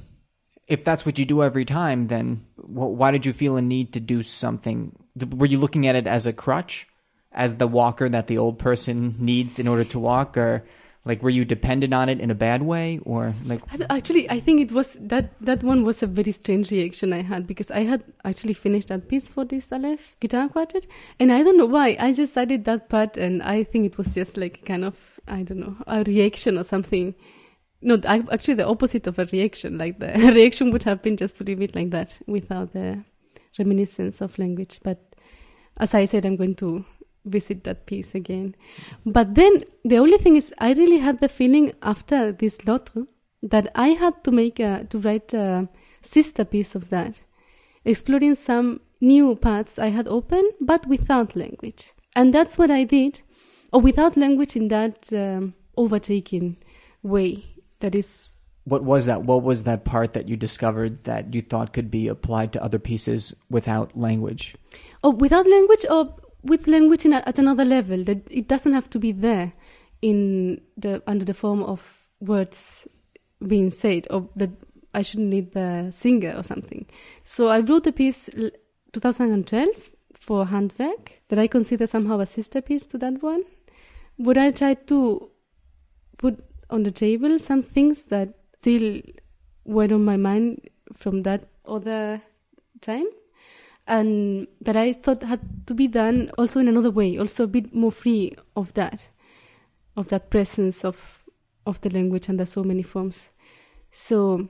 [SPEAKER 3] If that's what you do every time, then wh- why did you feel a need to do something? Were you looking at it as a crutch, as the walker that the old person needs in order to walk, or like were you dependent on it in a bad way, or like
[SPEAKER 2] Actually, I think it was that that one was a very strange reaction I had because I had actually finished that piece for this Aleph guitar quartet, and I don't know why I just added that part, and I think it was just like kind of I don't know a reaction or something. No, actually the opposite of a reaction. Like the reaction would have been just to leave it like that without the reminiscence of language. But as I said, I'm going to visit that piece again. But then the only thing is, I really had the feeling after this L'autre that I had to make a, to write a sister piece of that, exploring some new paths I had opened, but without language. And that's what I did, or without language in that um, overtaking way that is
[SPEAKER 3] what was that? What was that part that you discovered that you thought could be applied to other pieces without language?
[SPEAKER 2] or without language or with language in at another level that it doesn't have to be there in the under the form of words being said or that I shouldn't need the singer or something. So I wrote a piece l- 2012 for Handwerk that I consider somehow a sister piece to that one. Would I try to put on the table some things that still were on my mind from that other time? And that I thought had to be done also in another way, also a bit more free of that, of that presence of of the language and under so many forms. So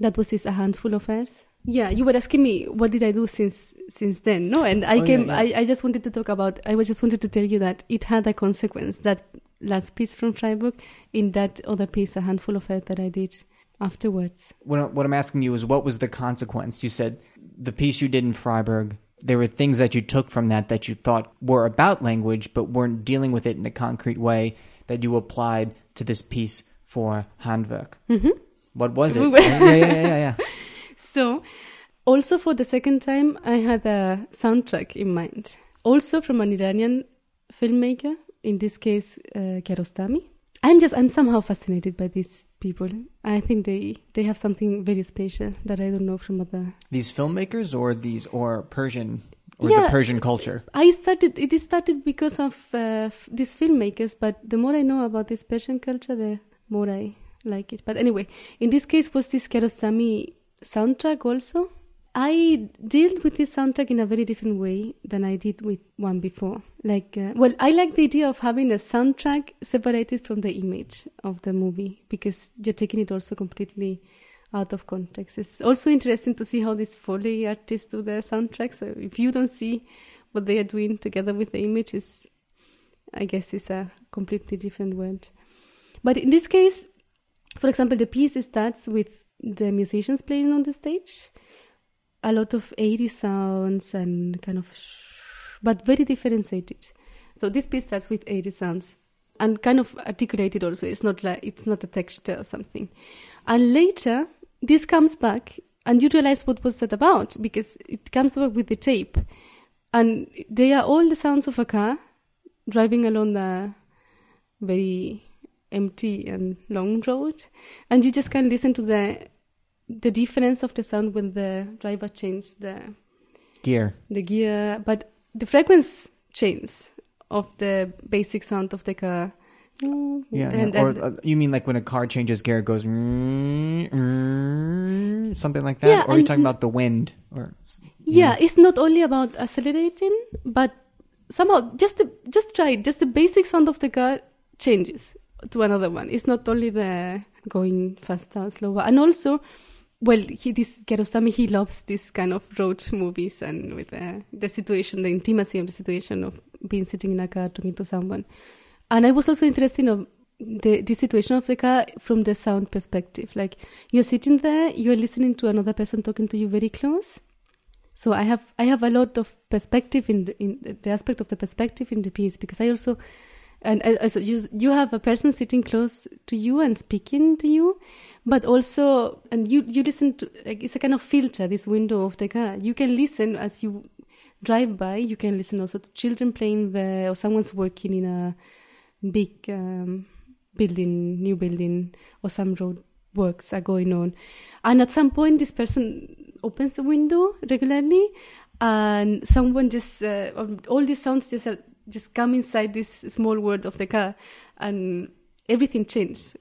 [SPEAKER 2] that was just a handful of earth. Yeah, you were asking me what did I do since since then? No, and I
[SPEAKER 3] Oh, yeah,
[SPEAKER 2] came.
[SPEAKER 3] yeah.
[SPEAKER 2] I, I just wanted to talk about. I was just wanted to tell you that it had a consequence. That last piece from Freiburg, in that other piece, a handful of earth that I did afterwards.
[SPEAKER 3] What, what I'm asking you is what was the consequence? You said the piece you did in Freiburg, there were things that you took from that that you thought were about language, but weren't dealing with it in a concrete way that you applied to this piece for Handwerk.
[SPEAKER 2] hmm
[SPEAKER 3] What was it? Yeah, yeah, yeah, yeah, yeah.
[SPEAKER 2] So, also for the second time, I had a soundtrack in mind. also from an Iranian filmmaker, in this case, uh, Kiarostami. I'm just, I'm somehow fascinated by these people. I think they, they have something very special that I don't know from other.
[SPEAKER 3] These filmmakers or these or Persian or
[SPEAKER 2] Yeah.
[SPEAKER 3] the Persian culture.
[SPEAKER 2] I started, it started because of uh, these filmmakers, but the more I know about this Persian culture, the more I like it. But anyway, in this case was this Kiarostami soundtrack also. I dealt with this soundtrack in a very different way than I did with one before. Like, uh, well, I like the idea of having a soundtrack separated from the image of the movie because you're taking it also completely out of context. It's also interesting to see how these Foley artists do their soundtracks. So if you don't see what they are doing together with the image, I guess it's a completely different world. But in this case, for example, the piece starts with the musicians playing on the stage, a lot of 80 sounds and kind of, but very differentiated. So this piece starts with 80 sounds and kind of articulated also. It's not like it's not a texture or something. And later, this comes back, and you realize what was that about because it comes back with the tape, and they are all the sounds of a car driving along the very empty and long road, and you just can listen to the the difference of the sound when the driver changes the
[SPEAKER 3] Gear.
[SPEAKER 2] the gear, but the frequency changes of the basic sound of the car.
[SPEAKER 3] Yeah.
[SPEAKER 2] and,
[SPEAKER 3] or
[SPEAKER 2] and-
[SPEAKER 3] uh, you mean like when a car changes gear, it goes mm, mm, something like that?
[SPEAKER 2] Yeah,
[SPEAKER 3] or are you talking about the wind? Or
[SPEAKER 2] Yeah, it's not only about accelerating, but somehow just the, just try it. Just the basic sound of the car changes to another one. It's not only the going faster, slower, and also, well, he this Kiarostami he loves this kind of road movies and with uh, the situation, the intimacy of the situation of being sitting in a car talking to someone. And I was also interested in the, the situation of the car from the sound perspective. Like you're sitting there, you're listening to another person talking to you very close. So I have I have a lot of perspective in the, in the aspect of the perspective in the piece because I also and I, also you you have a person sitting close to you and speaking to you, but also and you you listen to like it's a kind of filter this window of the car. You can listen as you drive by. You can listen also to children playing there or someone's working in a big um, building, new building, or some road works are going on. And at some point, this person opens the window regularly, and someone just uh, um, all these sounds just uh, just come inside this small world of the car, and everything changes.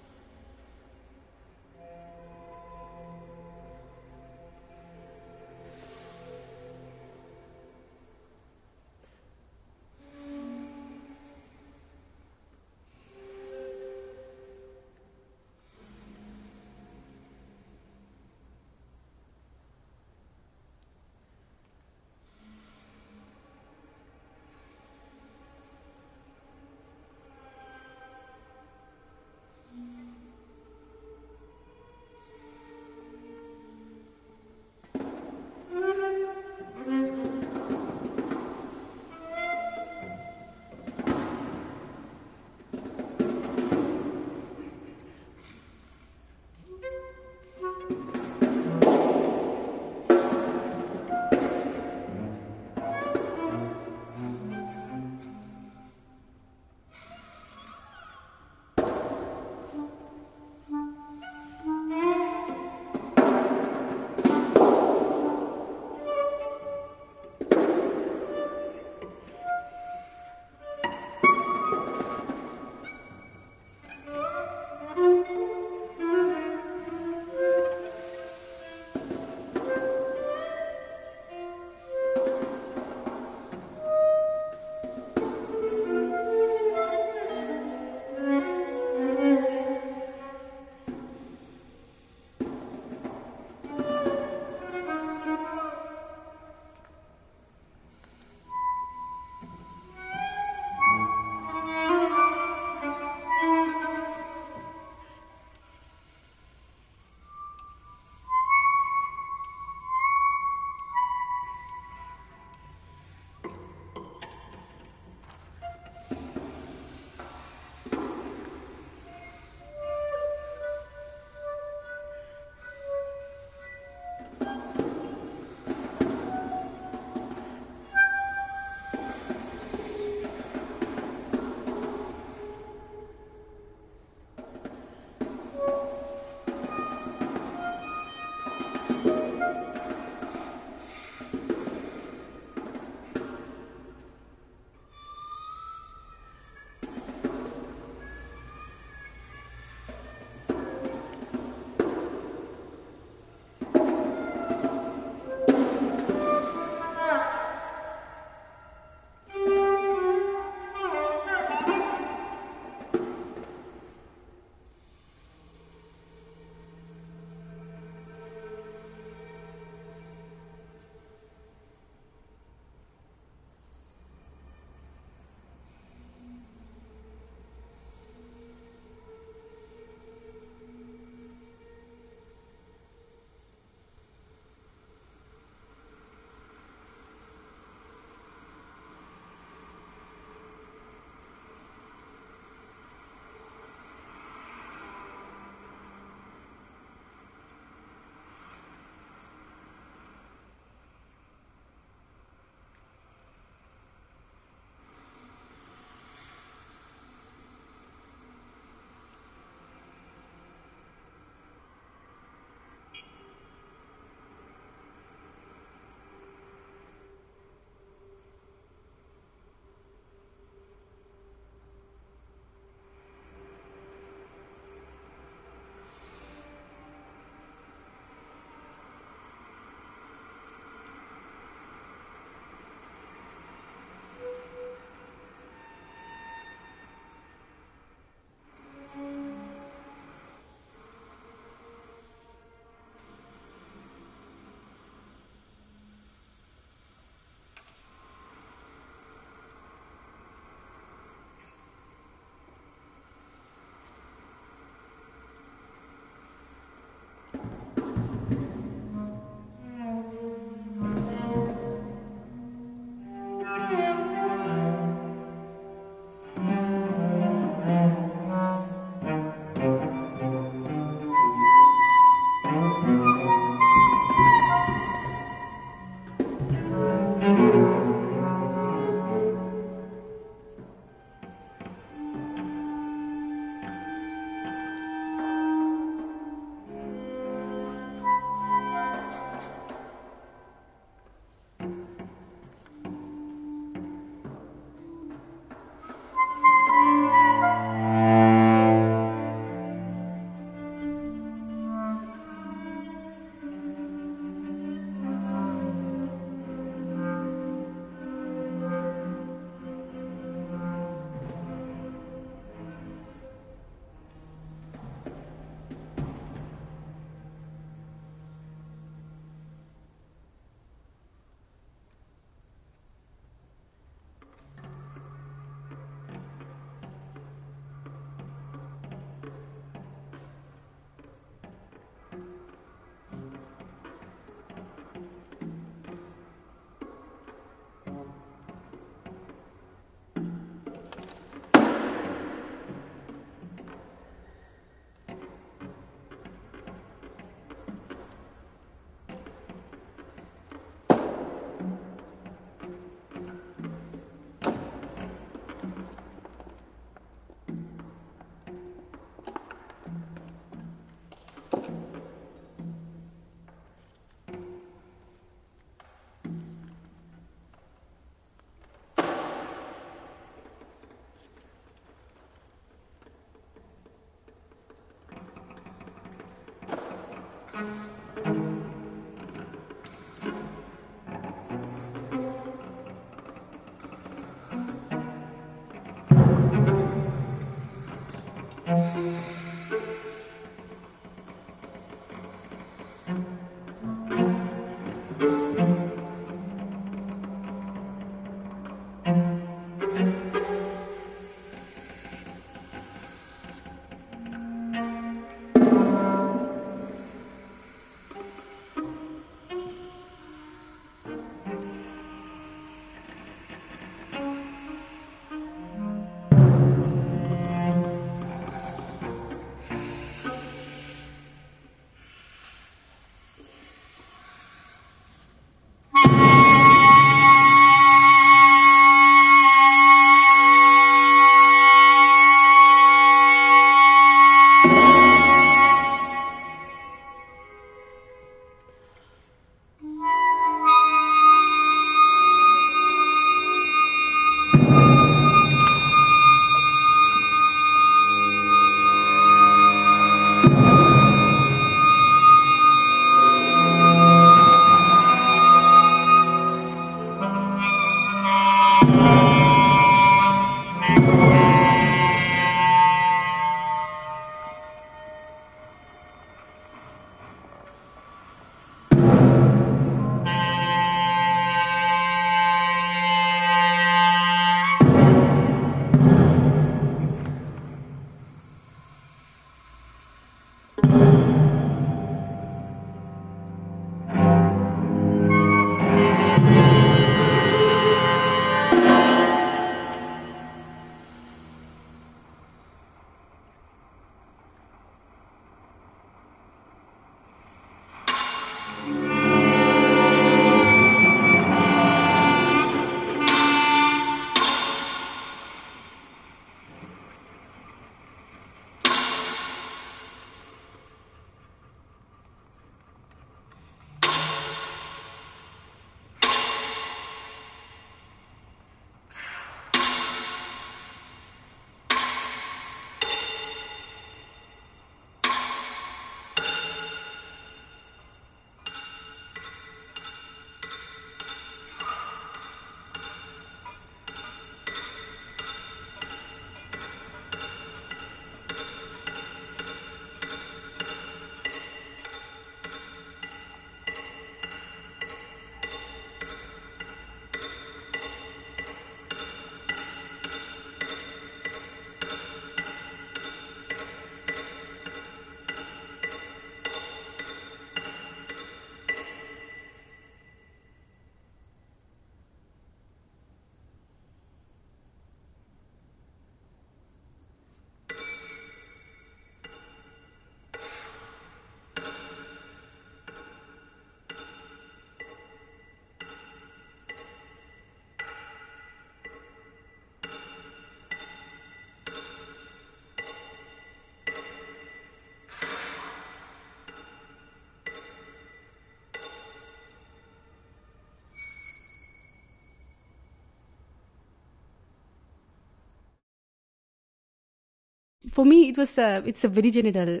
[SPEAKER 2] For me, it was a, it's a very general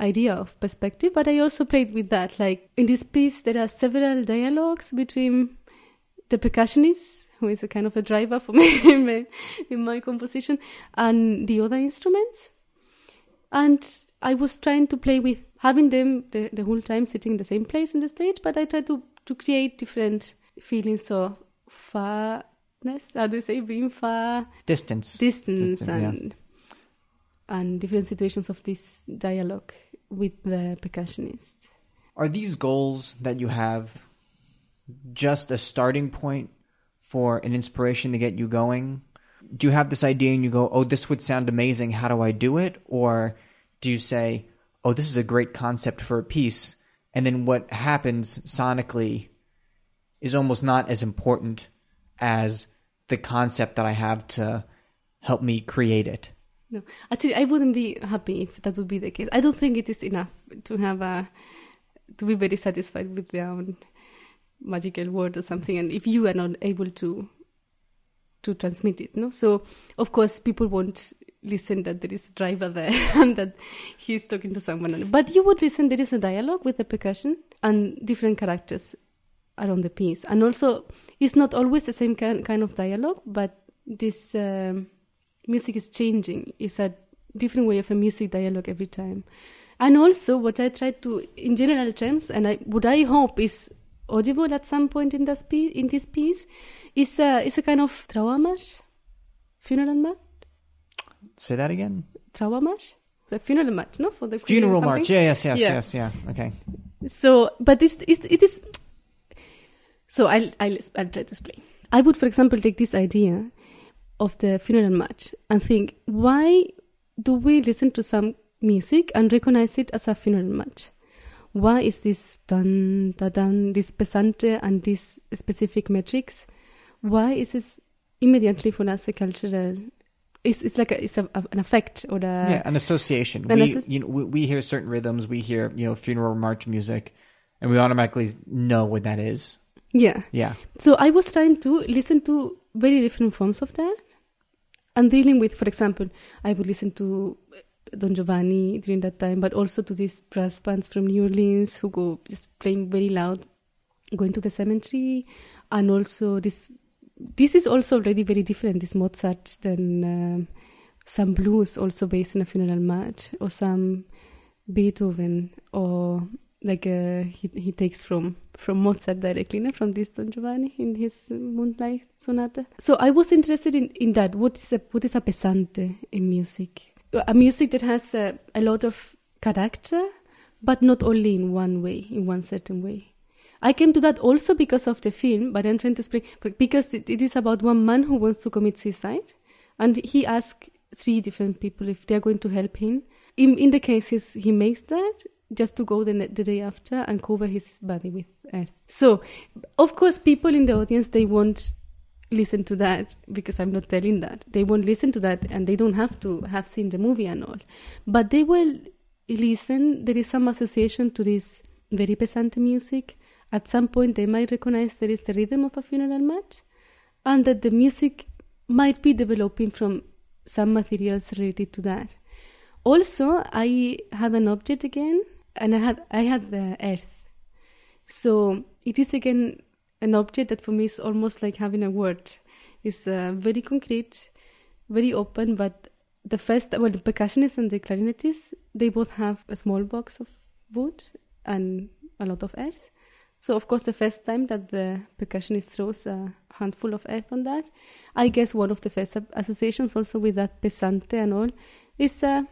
[SPEAKER 2] idea of perspective, but I also played with that. Like in this piece, there are several dialogues between the percussionist, who is a kind of a driver for me in my, in my composition, and the other instruments. And I was trying to play with having them the, the whole time sitting in the same place in the stage, but I tried to, to create different feelings of farness, how do you say, being far,
[SPEAKER 3] Distance.
[SPEAKER 2] distance,
[SPEAKER 3] Distant, yeah.
[SPEAKER 2] And different situations of this dialogue with the percussionist.
[SPEAKER 3] Are these goals that you have just a starting point for an inspiration to get you going? Do you have this idea and you go, oh, this would sound amazing. How do I do it? Or do you say, oh, this is a great concept for a piece? And then what happens sonically is almost not as important as the concept that I have to help me create it.
[SPEAKER 2] No, actually, I wouldn't be happy if that would be the case. I don't think it is enough to have a to be very satisfied with their own magical word or something. And if you are not able to to transmit it, no. So of course, people won't listen that there is a driver there and that he's talking to someone. But you would listen. There is a dialogue with the percussion and different characters around the piece, and also it's not always the same kind kind of dialogue, but this. Um, music is changing. It's a different way of a music dialogue every time. And also, what I try to, in general terms, and I, what I hope is audible at some point in this piece, in this piece is a, is a kind of trauermarsch, funeral march,
[SPEAKER 3] Say that again.
[SPEAKER 2] trauermarsch, the funeral march, no, for the queen
[SPEAKER 3] Funeral march. Yeah, yes, yes,
[SPEAKER 2] Yeah.
[SPEAKER 3] yes, yeah. Okay.
[SPEAKER 2] So, but this is it is. So I'll I'll I'll try to explain. I would, for example, take this idea of the funeral march and think, why do we listen to some music and recognize it as a funeral march? Why is this dun da dun this pesante and this specific metrics? Why is this immediately for us a cultural? It's it's like a, it's a, an effect or a
[SPEAKER 3] yeah, an association.
[SPEAKER 2] an
[SPEAKER 3] we,
[SPEAKER 2] associ-
[SPEAKER 3] you know, we, we hear certain rhythms. We hear, you know, funeral march music, and we automatically know what that is.
[SPEAKER 2] yeah.
[SPEAKER 3] Yeah.
[SPEAKER 2] So I was trying to listen to very different forms of that and dealing with, for example, I would listen to Don Giovanni during that time, but also to these brass bands from New Orleans who go just playing very loud, going to the cemetery, and also this. This is also already very different. This Mozart than um, some blues, also based in a funeral march, or some Beethoven, or like uh, he he takes from from Mozart directly, no? from this Don Giovanni in his Moonlight Sonata. So I was interested in, in that. What is a what is a pesante in music? A music that has uh, a lot of character, but not only in one way, in one certain way. I came to that also because of the film, but I'm trying to explain because it, it is about one man who wants to commit suicide, and he asks three different people if they are going to help him. In in the case, he's, he makes that just to go the, the day after and cover his body with earth. So, of course, people in the audience they won't listen to that because I'm not telling that. They won't listen to that, and they don't have to have seen the movie and all, but they will listen. There is some association to this very pesante music. At some point, they might recognize there is the rhythm of a funeral march, and that the music might be developing from some materials related to that. Also, I had an object again, and I had I had the earth. So it is again an object that for me is almost like having a word. It's uh, very concrete, very open, but the first well the percussionist and the clarinetist they both have a small box of wood and a lot of earth. So of course the first time that the percussionist throws a handful of earth on that, I guess one of the first associations also with that pesante and all is uh,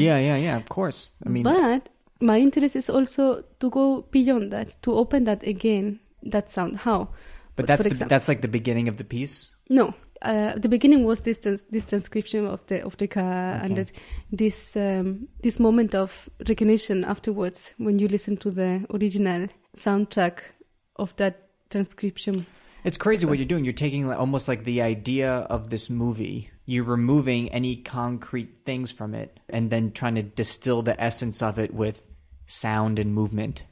[SPEAKER 3] Yeah, yeah, yeah. Of course. I mean,
[SPEAKER 2] but my interest is also to go beyond that, to open that again, that sound. How?
[SPEAKER 3] but that's the, that's like the beginning of the piece.
[SPEAKER 2] No, uh, the beginning was this trans- this transcription of the of the car and that this um, this moment of recognition afterwards when you listen to the original soundtrack of that transcription.
[SPEAKER 3] It's crazy what you're doing. You're taking like, almost like the idea of this movie. You're removing any concrete things from it, and then trying to distill the essence of it with sound and movement.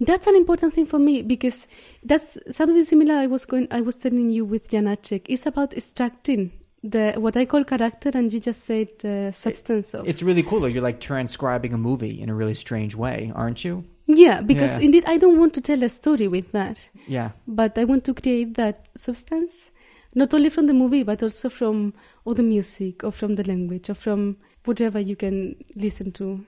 [SPEAKER 2] That's an important thing for me because that's something similar. I was going, I was telling you with Janacek. It's about extracting the what I call character, and you just said uh, substance of.
[SPEAKER 3] It's really cool. though. You're like transcribing a movie in a really strange way, aren't you?
[SPEAKER 2] Yeah, because
[SPEAKER 3] Yeah.
[SPEAKER 2] indeed I don't want to tell a story with that,
[SPEAKER 3] Yeah.
[SPEAKER 2] but I want to create that substance, not only from the movie, but also from all the music, or from the language, or from whatever you can listen to,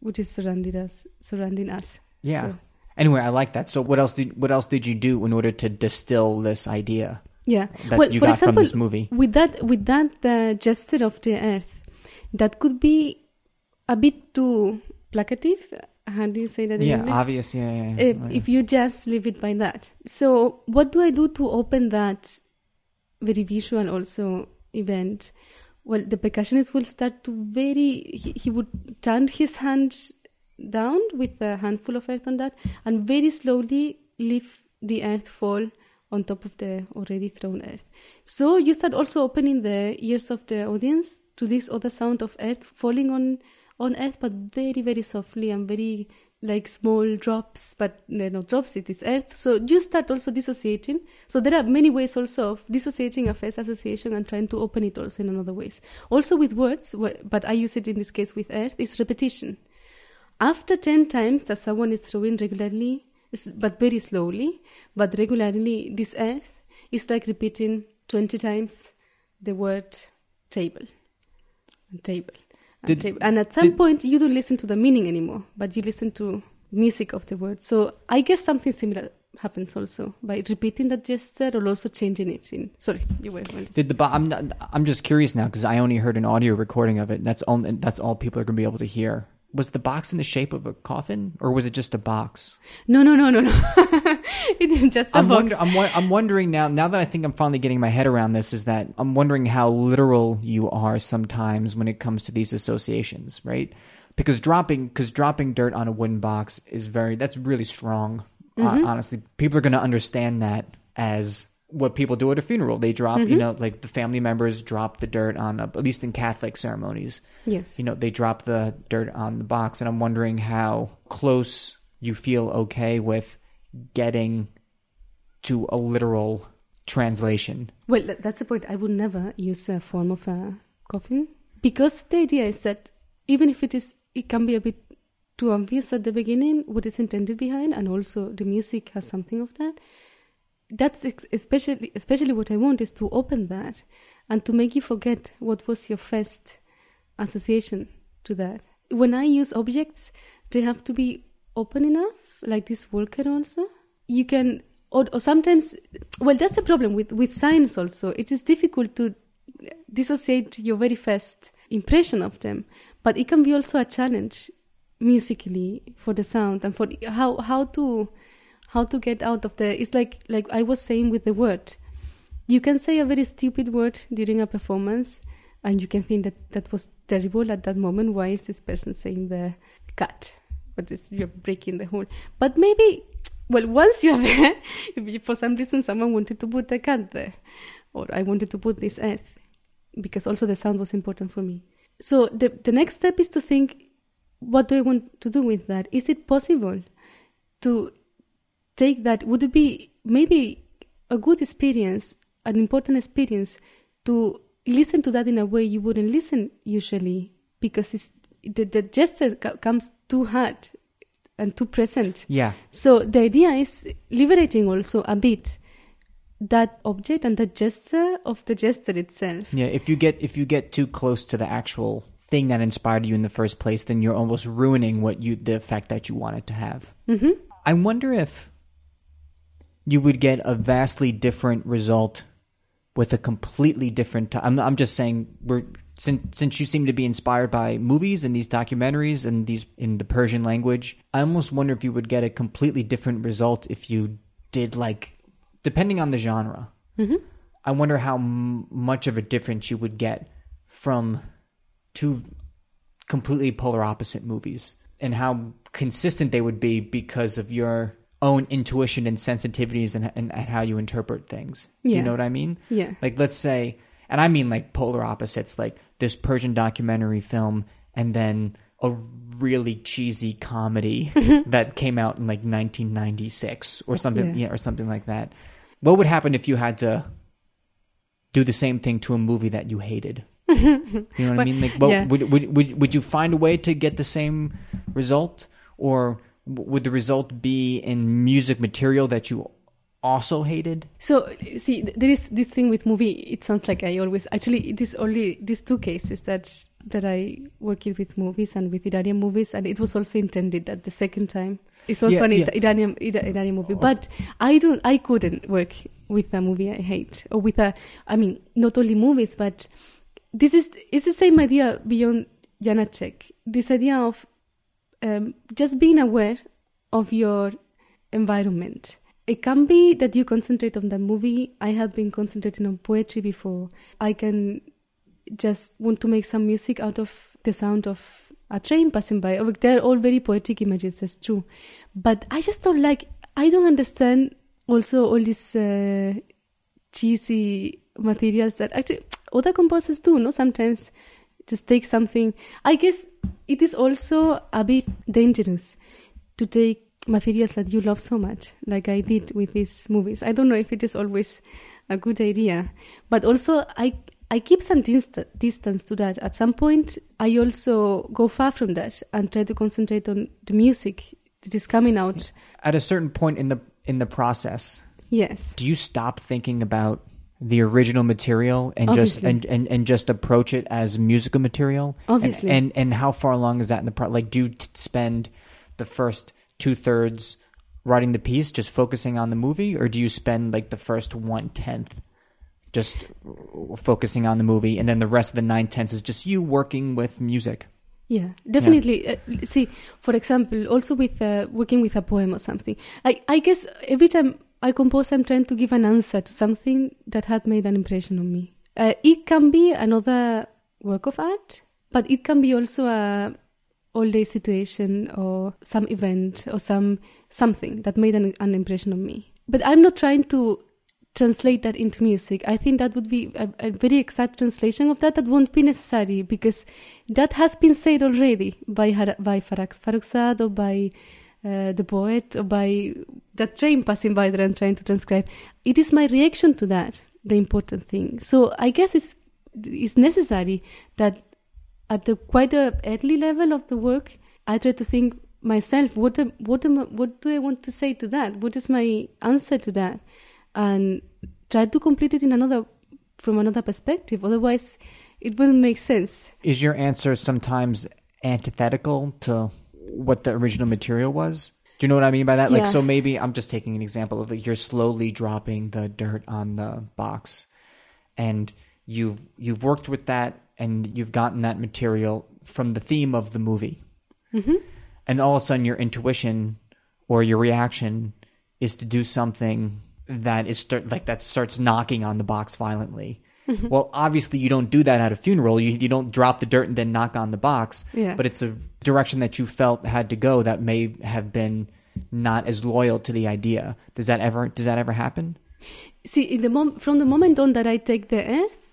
[SPEAKER 2] which is surrounding us, surrounding us.
[SPEAKER 3] Yeah.
[SPEAKER 2] So-
[SPEAKER 3] Anyway, I like that. So what else did what else did you do in order to distill this idea
[SPEAKER 2] Yeah.
[SPEAKER 3] that
[SPEAKER 2] well,
[SPEAKER 3] you
[SPEAKER 2] for
[SPEAKER 3] got
[SPEAKER 2] example,
[SPEAKER 3] from this movie?
[SPEAKER 2] with that with that the gesture of the earth that could be a bit too placative how do you say that in
[SPEAKER 3] Yeah,
[SPEAKER 2] english
[SPEAKER 3] obvious. Yeah, yeah. yeah.
[SPEAKER 2] if,
[SPEAKER 3] yeah.
[SPEAKER 2] if you just leave it by that so what do i do to open that very visual also event well the percussionist will start to very he, he would turn his hand down with a handful of earth on that and very slowly leave the earth fall on top of the already thrown earth so you start also opening the ears of the audience to this other sound of earth falling on on earth but very very softly and very like small drops but they're not drops it is earth. So you start also dissociating. So there are many ways also of dissociating a face association and trying to open it also in another ways. Also with words but i use it in this case with earth is repetition. After 10 times that someone is throwing regularly but very slowly but regularly this earth is like repeating 20 times the word table. Table
[SPEAKER 3] Did-
[SPEAKER 2] table and at some
[SPEAKER 3] did-
[SPEAKER 2] point you don't listen to the meaning anymore but you listen to music of the word so i guess something similar happens also by repeating that gesture or also changing it in sorry you were going to
[SPEAKER 3] Did the bo- I'm not, I'm just curious now because I only heard an audio recording of it. That's all. That's all people are going to be able to hear. Was the box in the shape of a coffin, or was it just a box?
[SPEAKER 2] no no no no no it is just a
[SPEAKER 3] I'm,
[SPEAKER 2] box
[SPEAKER 3] wonder, I'm, I'm wondering now. Now that I think I'm finally getting my head around this, is that I'm wondering how literal you are sometimes when it comes to these associations, right? Because dropping because dropping dirt on a wooden box is very that's really strong.
[SPEAKER 2] Mm-hmm.
[SPEAKER 3] Uh, honestly, people are going to understand that as what people do at a funeral. They drop,
[SPEAKER 2] Mm-hmm.
[SPEAKER 3] you know, like the family members drop the dirt on, a, at least in Catholic ceremonies.
[SPEAKER 2] yes
[SPEAKER 3] you know they drop the dirt on the box and i'm wondering how close you feel okay with getting to a literal translation
[SPEAKER 2] Well, that's the point. I would never use a form of a coffin because the idea is that even if it is, it can be a bit too obvious at the beginning what is intended behind, and also the music has something of that. That's especially especially what I want is to open that and to make you forget what was your first association to that. When I use objects, they have to be open enough, like this walker also. You can, or, or sometimes, well, that's a problem with, with science also. It is difficult to dissociate your very first impression of them, but it can be also a challenge musically for the sound and for how, how to, how to get out of the, it's like, like I was saying with the word. You can say a very stupid word during a performance and you can think that that was terrible at that moment. Why is this person saying the cat? Is you're breaking the whole? But maybe, well, once you're there, if for some reason someone wanted to put a cat there, or I wanted to put this earth, because also the sound was important for me. So the the next step is to think, what do I want to do with that? Is it possible to take that? Would it be maybe a good experience, an important experience to listen to that in a way you wouldn't listen usually because it's the, gesture comes too hard and too present.
[SPEAKER 3] yeah
[SPEAKER 2] So the idea is liberating also a bit that object and the gesture of the gesture itself.
[SPEAKER 3] yeah if you get if you get too close to the actual thing that inspired you in the first place then you're almost ruining what you the effect that you wanted to have
[SPEAKER 2] hmm
[SPEAKER 3] i wonder if you would get a vastly different result with a completely different. i I'm I'm just saying we're since since you seem to be inspired by movies and these documentaries and these in the Persian language. I almost wonder if you would get a completely different result if you did like depending on the genre.
[SPEAKER 2] hmm
[SPEAKER 3] I wonder how m- much of a difference you would get from two completely polar opposite movies and how consistent they would be because of your own intuition and sensitivities and, and, and how you interpret things. Do you know what I mean?
[SPEAKER 2] Yeah.
[SPEAKER 3] Like, let's say, and I mean like polar opposites, like this Persian documentary film and then a really cheesy comedy that came out in like 1996 or something,
[SPEAKER 2] Yeah.
[SPEAKER 3] yeah, or something like that. What would happen if you had to do the same thing to a movie that you hated? you know what I mean? Like, well,
[SPEAKER 2] yeah.
[SPEAKER 3] would, would would would you find a way to get the same result, or would the result be in music material that you also hated?
[SPEAKER 2] So see, there is this thing with movie. It sounds like I always actually it is only these two cases that that I worked with movies and with Iranian movies, and it was also intended that the second time it's also
[SPEAKER 3] Yeah,
[SPEAKER 2] an
[SPEAKER 3] yeah. Oh.
[SPEAKER 2] Iranian Iranian movie. Oh. But I don't, I couldn't work with a movie I hate or with a. I mean, not only movies, but this is it's the same idea beyond Janacek. This idea of um, just being aware of your environment. It can be that you concentrate on the movie. I have been concentrating on poetry before. I can just want to make some music out of the sound of a train passing by. Oh, They're all very poetic images, that's true. But I just don't like, I don't understand also all these uh, cheesy materials that actually other composers do, no? Sometimes just take something. I guess it is also a bit dangerous to take materials that you love so much, like I did with these movies. I don't know if it is always a good idea, but also I I keep some dist- distance to that. At some point, I also go far from that and try to concentrate on the music that is coming out.
[SPEAKER 3] At a certain point in the in the process,
[SPEAKER 2] Yes.
[SPEAKER 3] do you stop thinking about the original material and just and, and, and just approach it as musical material?
[SPEAKER 2] Obviously.
[SPEAKER 3] And and, how far along is that in the pro? Like, do you t- spend the first two thirds writing the piece, just focusing on the movie, or do you spend like the first one tenth just focusing on the movie, and then the rest of the nine tenths is just you working with music?
[SPEAKER 2] Yeah, definitely. Uh, see, for example, also with uh, working with a poem or something. I, I guess every time I compose, I'm trying to give an answer to something that had made an impression on me. Uh, it can be another work of art, but it can be also a all-day situation or some event or some something that made an, an impression on me. But I'm not trying to translate that into music. I think that would be a, a very exact translation of that. That won't be necessary because that has been said already by by Forough Farrokhzad or by uh, the poet by that train passing by that I'm trying to transcribe. It is my reaction to that the important thing. So I guess it's it's necessary that at the quite a early level of the work, I try to think myself what am, what am, what do I want to say to that? What is my answer to that? And try to complete it in another from another perspective. Otherwise, it wouldn't make sense.
[SPEAKER 3] Is your answer sometimes antithetical to what the original material was? Do you know what I mean by that? Like, so maybe I'm just taking an example of like you're slowly dropping the dirt on the box, and you've you've worked with that and you've gotten that material from the theme of the movie,
[SPEAKER 2] hmm
[SPEAKER 3] and all of a sudden your intuition or your reaction is to do something that is start, like that starts knocking on the box violently.
[SPEAKER 2] Mm-hmm.
[SPEAKER 3] Well, obviously you don't do that at a funeral. You you don't drop the dirt and then knock on the box.
[SPEAKER 2] Yeah.
[SPEAKER 3] But it's a direction that you felt had to go that may have been not as loyal to the idea. Does that ever does that ever happen?
[SPEAKER 2] See, in the mom- from the moment on that I take the earth,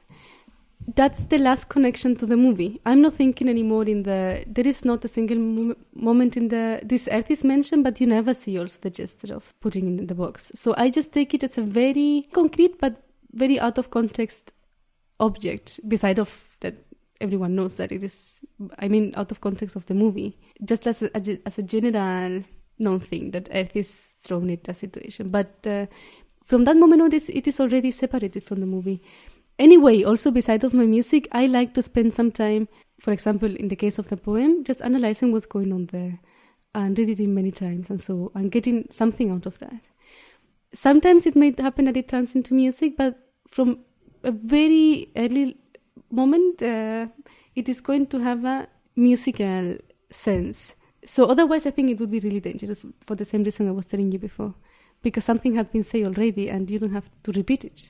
[SPEAKER 2] that's the last connection to the movie. I'm not thinking anymore in the. There is not a single mo- moment in the. This earth is mentioned, but you never see also the gesture of putting it in the box. So I just take it as a very concrete but very out of context object. Beside of that, everyone knows that it is. I mean, out of context of the movie, just as a, as a general known thing that earth is thrown in that situation, but. Uh, from that moment on, it is already separated from the movie. Anyway, also beside of my music, I like to spend some time, for example, in the case of the poem, just analyzing what's going on there and read it many times and so and getting something out of that. Sometimes it may happen that it turns into music, but from a very early moment, uh, it is going to have a musical sense. So otherwise, I think it would be really dangerous for the same reason I was telling you before because something had been said already and you don't have to repeat it,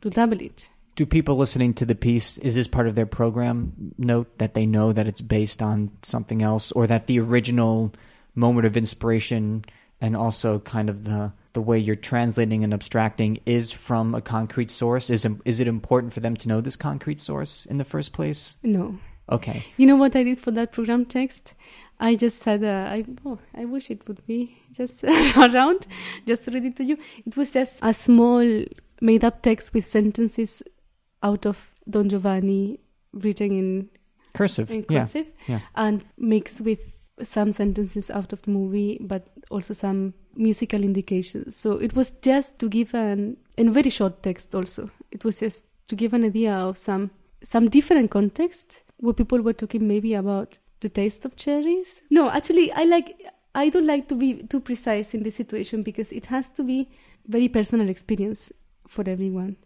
[SPEAKER 2] to double it.
[SPEAKER 3] Do people listening to the piece is this part of their program note that they know that it's based on something else or that the original moment of inspiration and also kind of the the way you're translating and abstracting is from a concrete source is is it important for them to know this concrete source in the first place
[SPEAKER 2] No.
[SPEAKER 3] okay
[SPEAKER 2] You know what I did for that program text? I just said, uh, I, oh, I wish it would be just around, just read it to you. It was just a small made up text with sentences out of Don Giovanni written in,
[SPEAKER 3] Cursive.
[SPEAKER 2] in
[SPEAKER 3] yeah.
[SPEAKER 2] cursive
[SPEAKER 3] yeah.
[SPEAKER 2] and mixed with some sentences out of the movie, but also some musical indications. So it was just to give an in very short text. Also, it was just to give an idea of some some different context where people were talking maybe about the taste of cherries. No, actually, I like. I don't like to be too precise in this situation because it has to be very personal experience for everyone.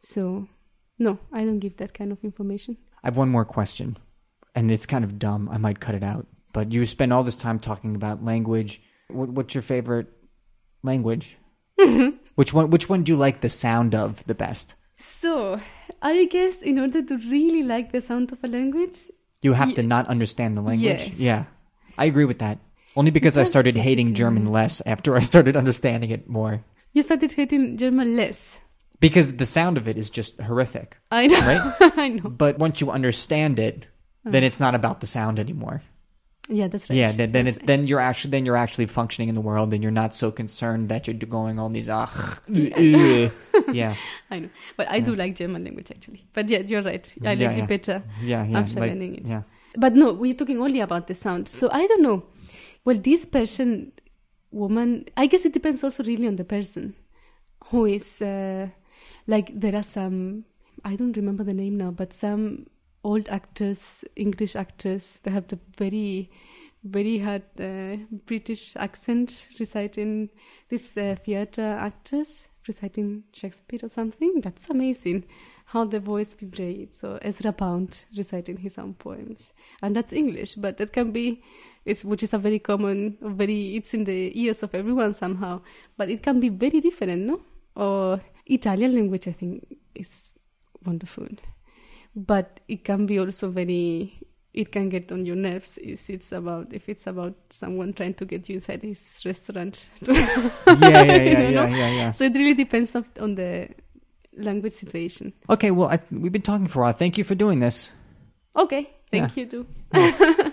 [SPEAKER 2] So, no, I don't give that kind of information.
[SPEAKER 3] I have one more question, and it's kind of dumb. I might cut it out. But you spend all this time talking about language. What, what's your favorite language? Mm-hmm. which one? Which one do you like the sound of the best?
[SPEAKER 2] So, I guess in order to really like the sound of a language,
[SPEAKER 3] You have
[SPEAKER 2] Ye-
[SPEAKER 3] to not understand the language.
[SPEAKER 2] Yes.
[SPEAKER 3] Yeah, I agree with that. Only because I started hating. German less after I started understanding it more.
[SPEAKER 2] you started hating German less.
[SPEAKER 3] Because the sound of it is just horrific,
[SPEAKER 2] I know.
[SPEAKER 3] right?
[SPEAKER 2] I know.
[SPEAKER 3] but once you understand it, then it's not about the sound anymore.
[SPEAKER 2] Yeah, that's right.
[SPEAKER 3] Yeah, then then,
[SPEAKER 2] That's
[SPEAKER 3] it, then you're actually then you're actually functioning in the world, and you're not so concerned that you're going all these ah, yeah,
[SPEAKER 2] right. I know. But I do like German language actually. But yeah, you're right. I
[SPEAKER 3] Yeah,
[SPEAKER 2] like
[SPEAKER 3] yeah.
[SPEAKER 2] it better.
[SPEAKER 3] yeah, yeah,
[SPEAKER 2] After
[SPEAKER 3] like,
[SPEAKER 2] learning it.
[SPEAKER 3] yeah.
[SPEAKER 2] But no, we're talking only about the sound. So I don't know. Well, this person, woman, I guess it depends also really on the person who is uh, like there are some I don't remember the name now, but some old actors, English actors, they have the very very hard uh, British accent reciting this uh, theater actors reciting Shakespeare or something. That's amazing how the voice vibrates. So Ezra Pound reciting his own poems, and that's English, but that can be, it's which is a very common, very it's in the ears of everyone somehow, but it can be very different, no? Or Italian language, I think, is wonderful, but it can be also very. It can get on your nerves. If it's about if it's about someone trying to get you inside his restaurant.
[SPEAKER 3] yeah, yeah, yeah,
[SPEAKER 2] You
[SPEAKER 3] yeah,
[SPEAKER 2] know?
[SPEAKER 3] yeah, yeah.
[SPEAKER 2] So it really depends of, on the language situation.
[SPEAKER 3] Okay, well, I, we've been talking for a while. Thank you for doing this.
[SPEAKER 2] Okay, thank
[SPEAKER 3] Yeah.
[SPEAKER 2] you too.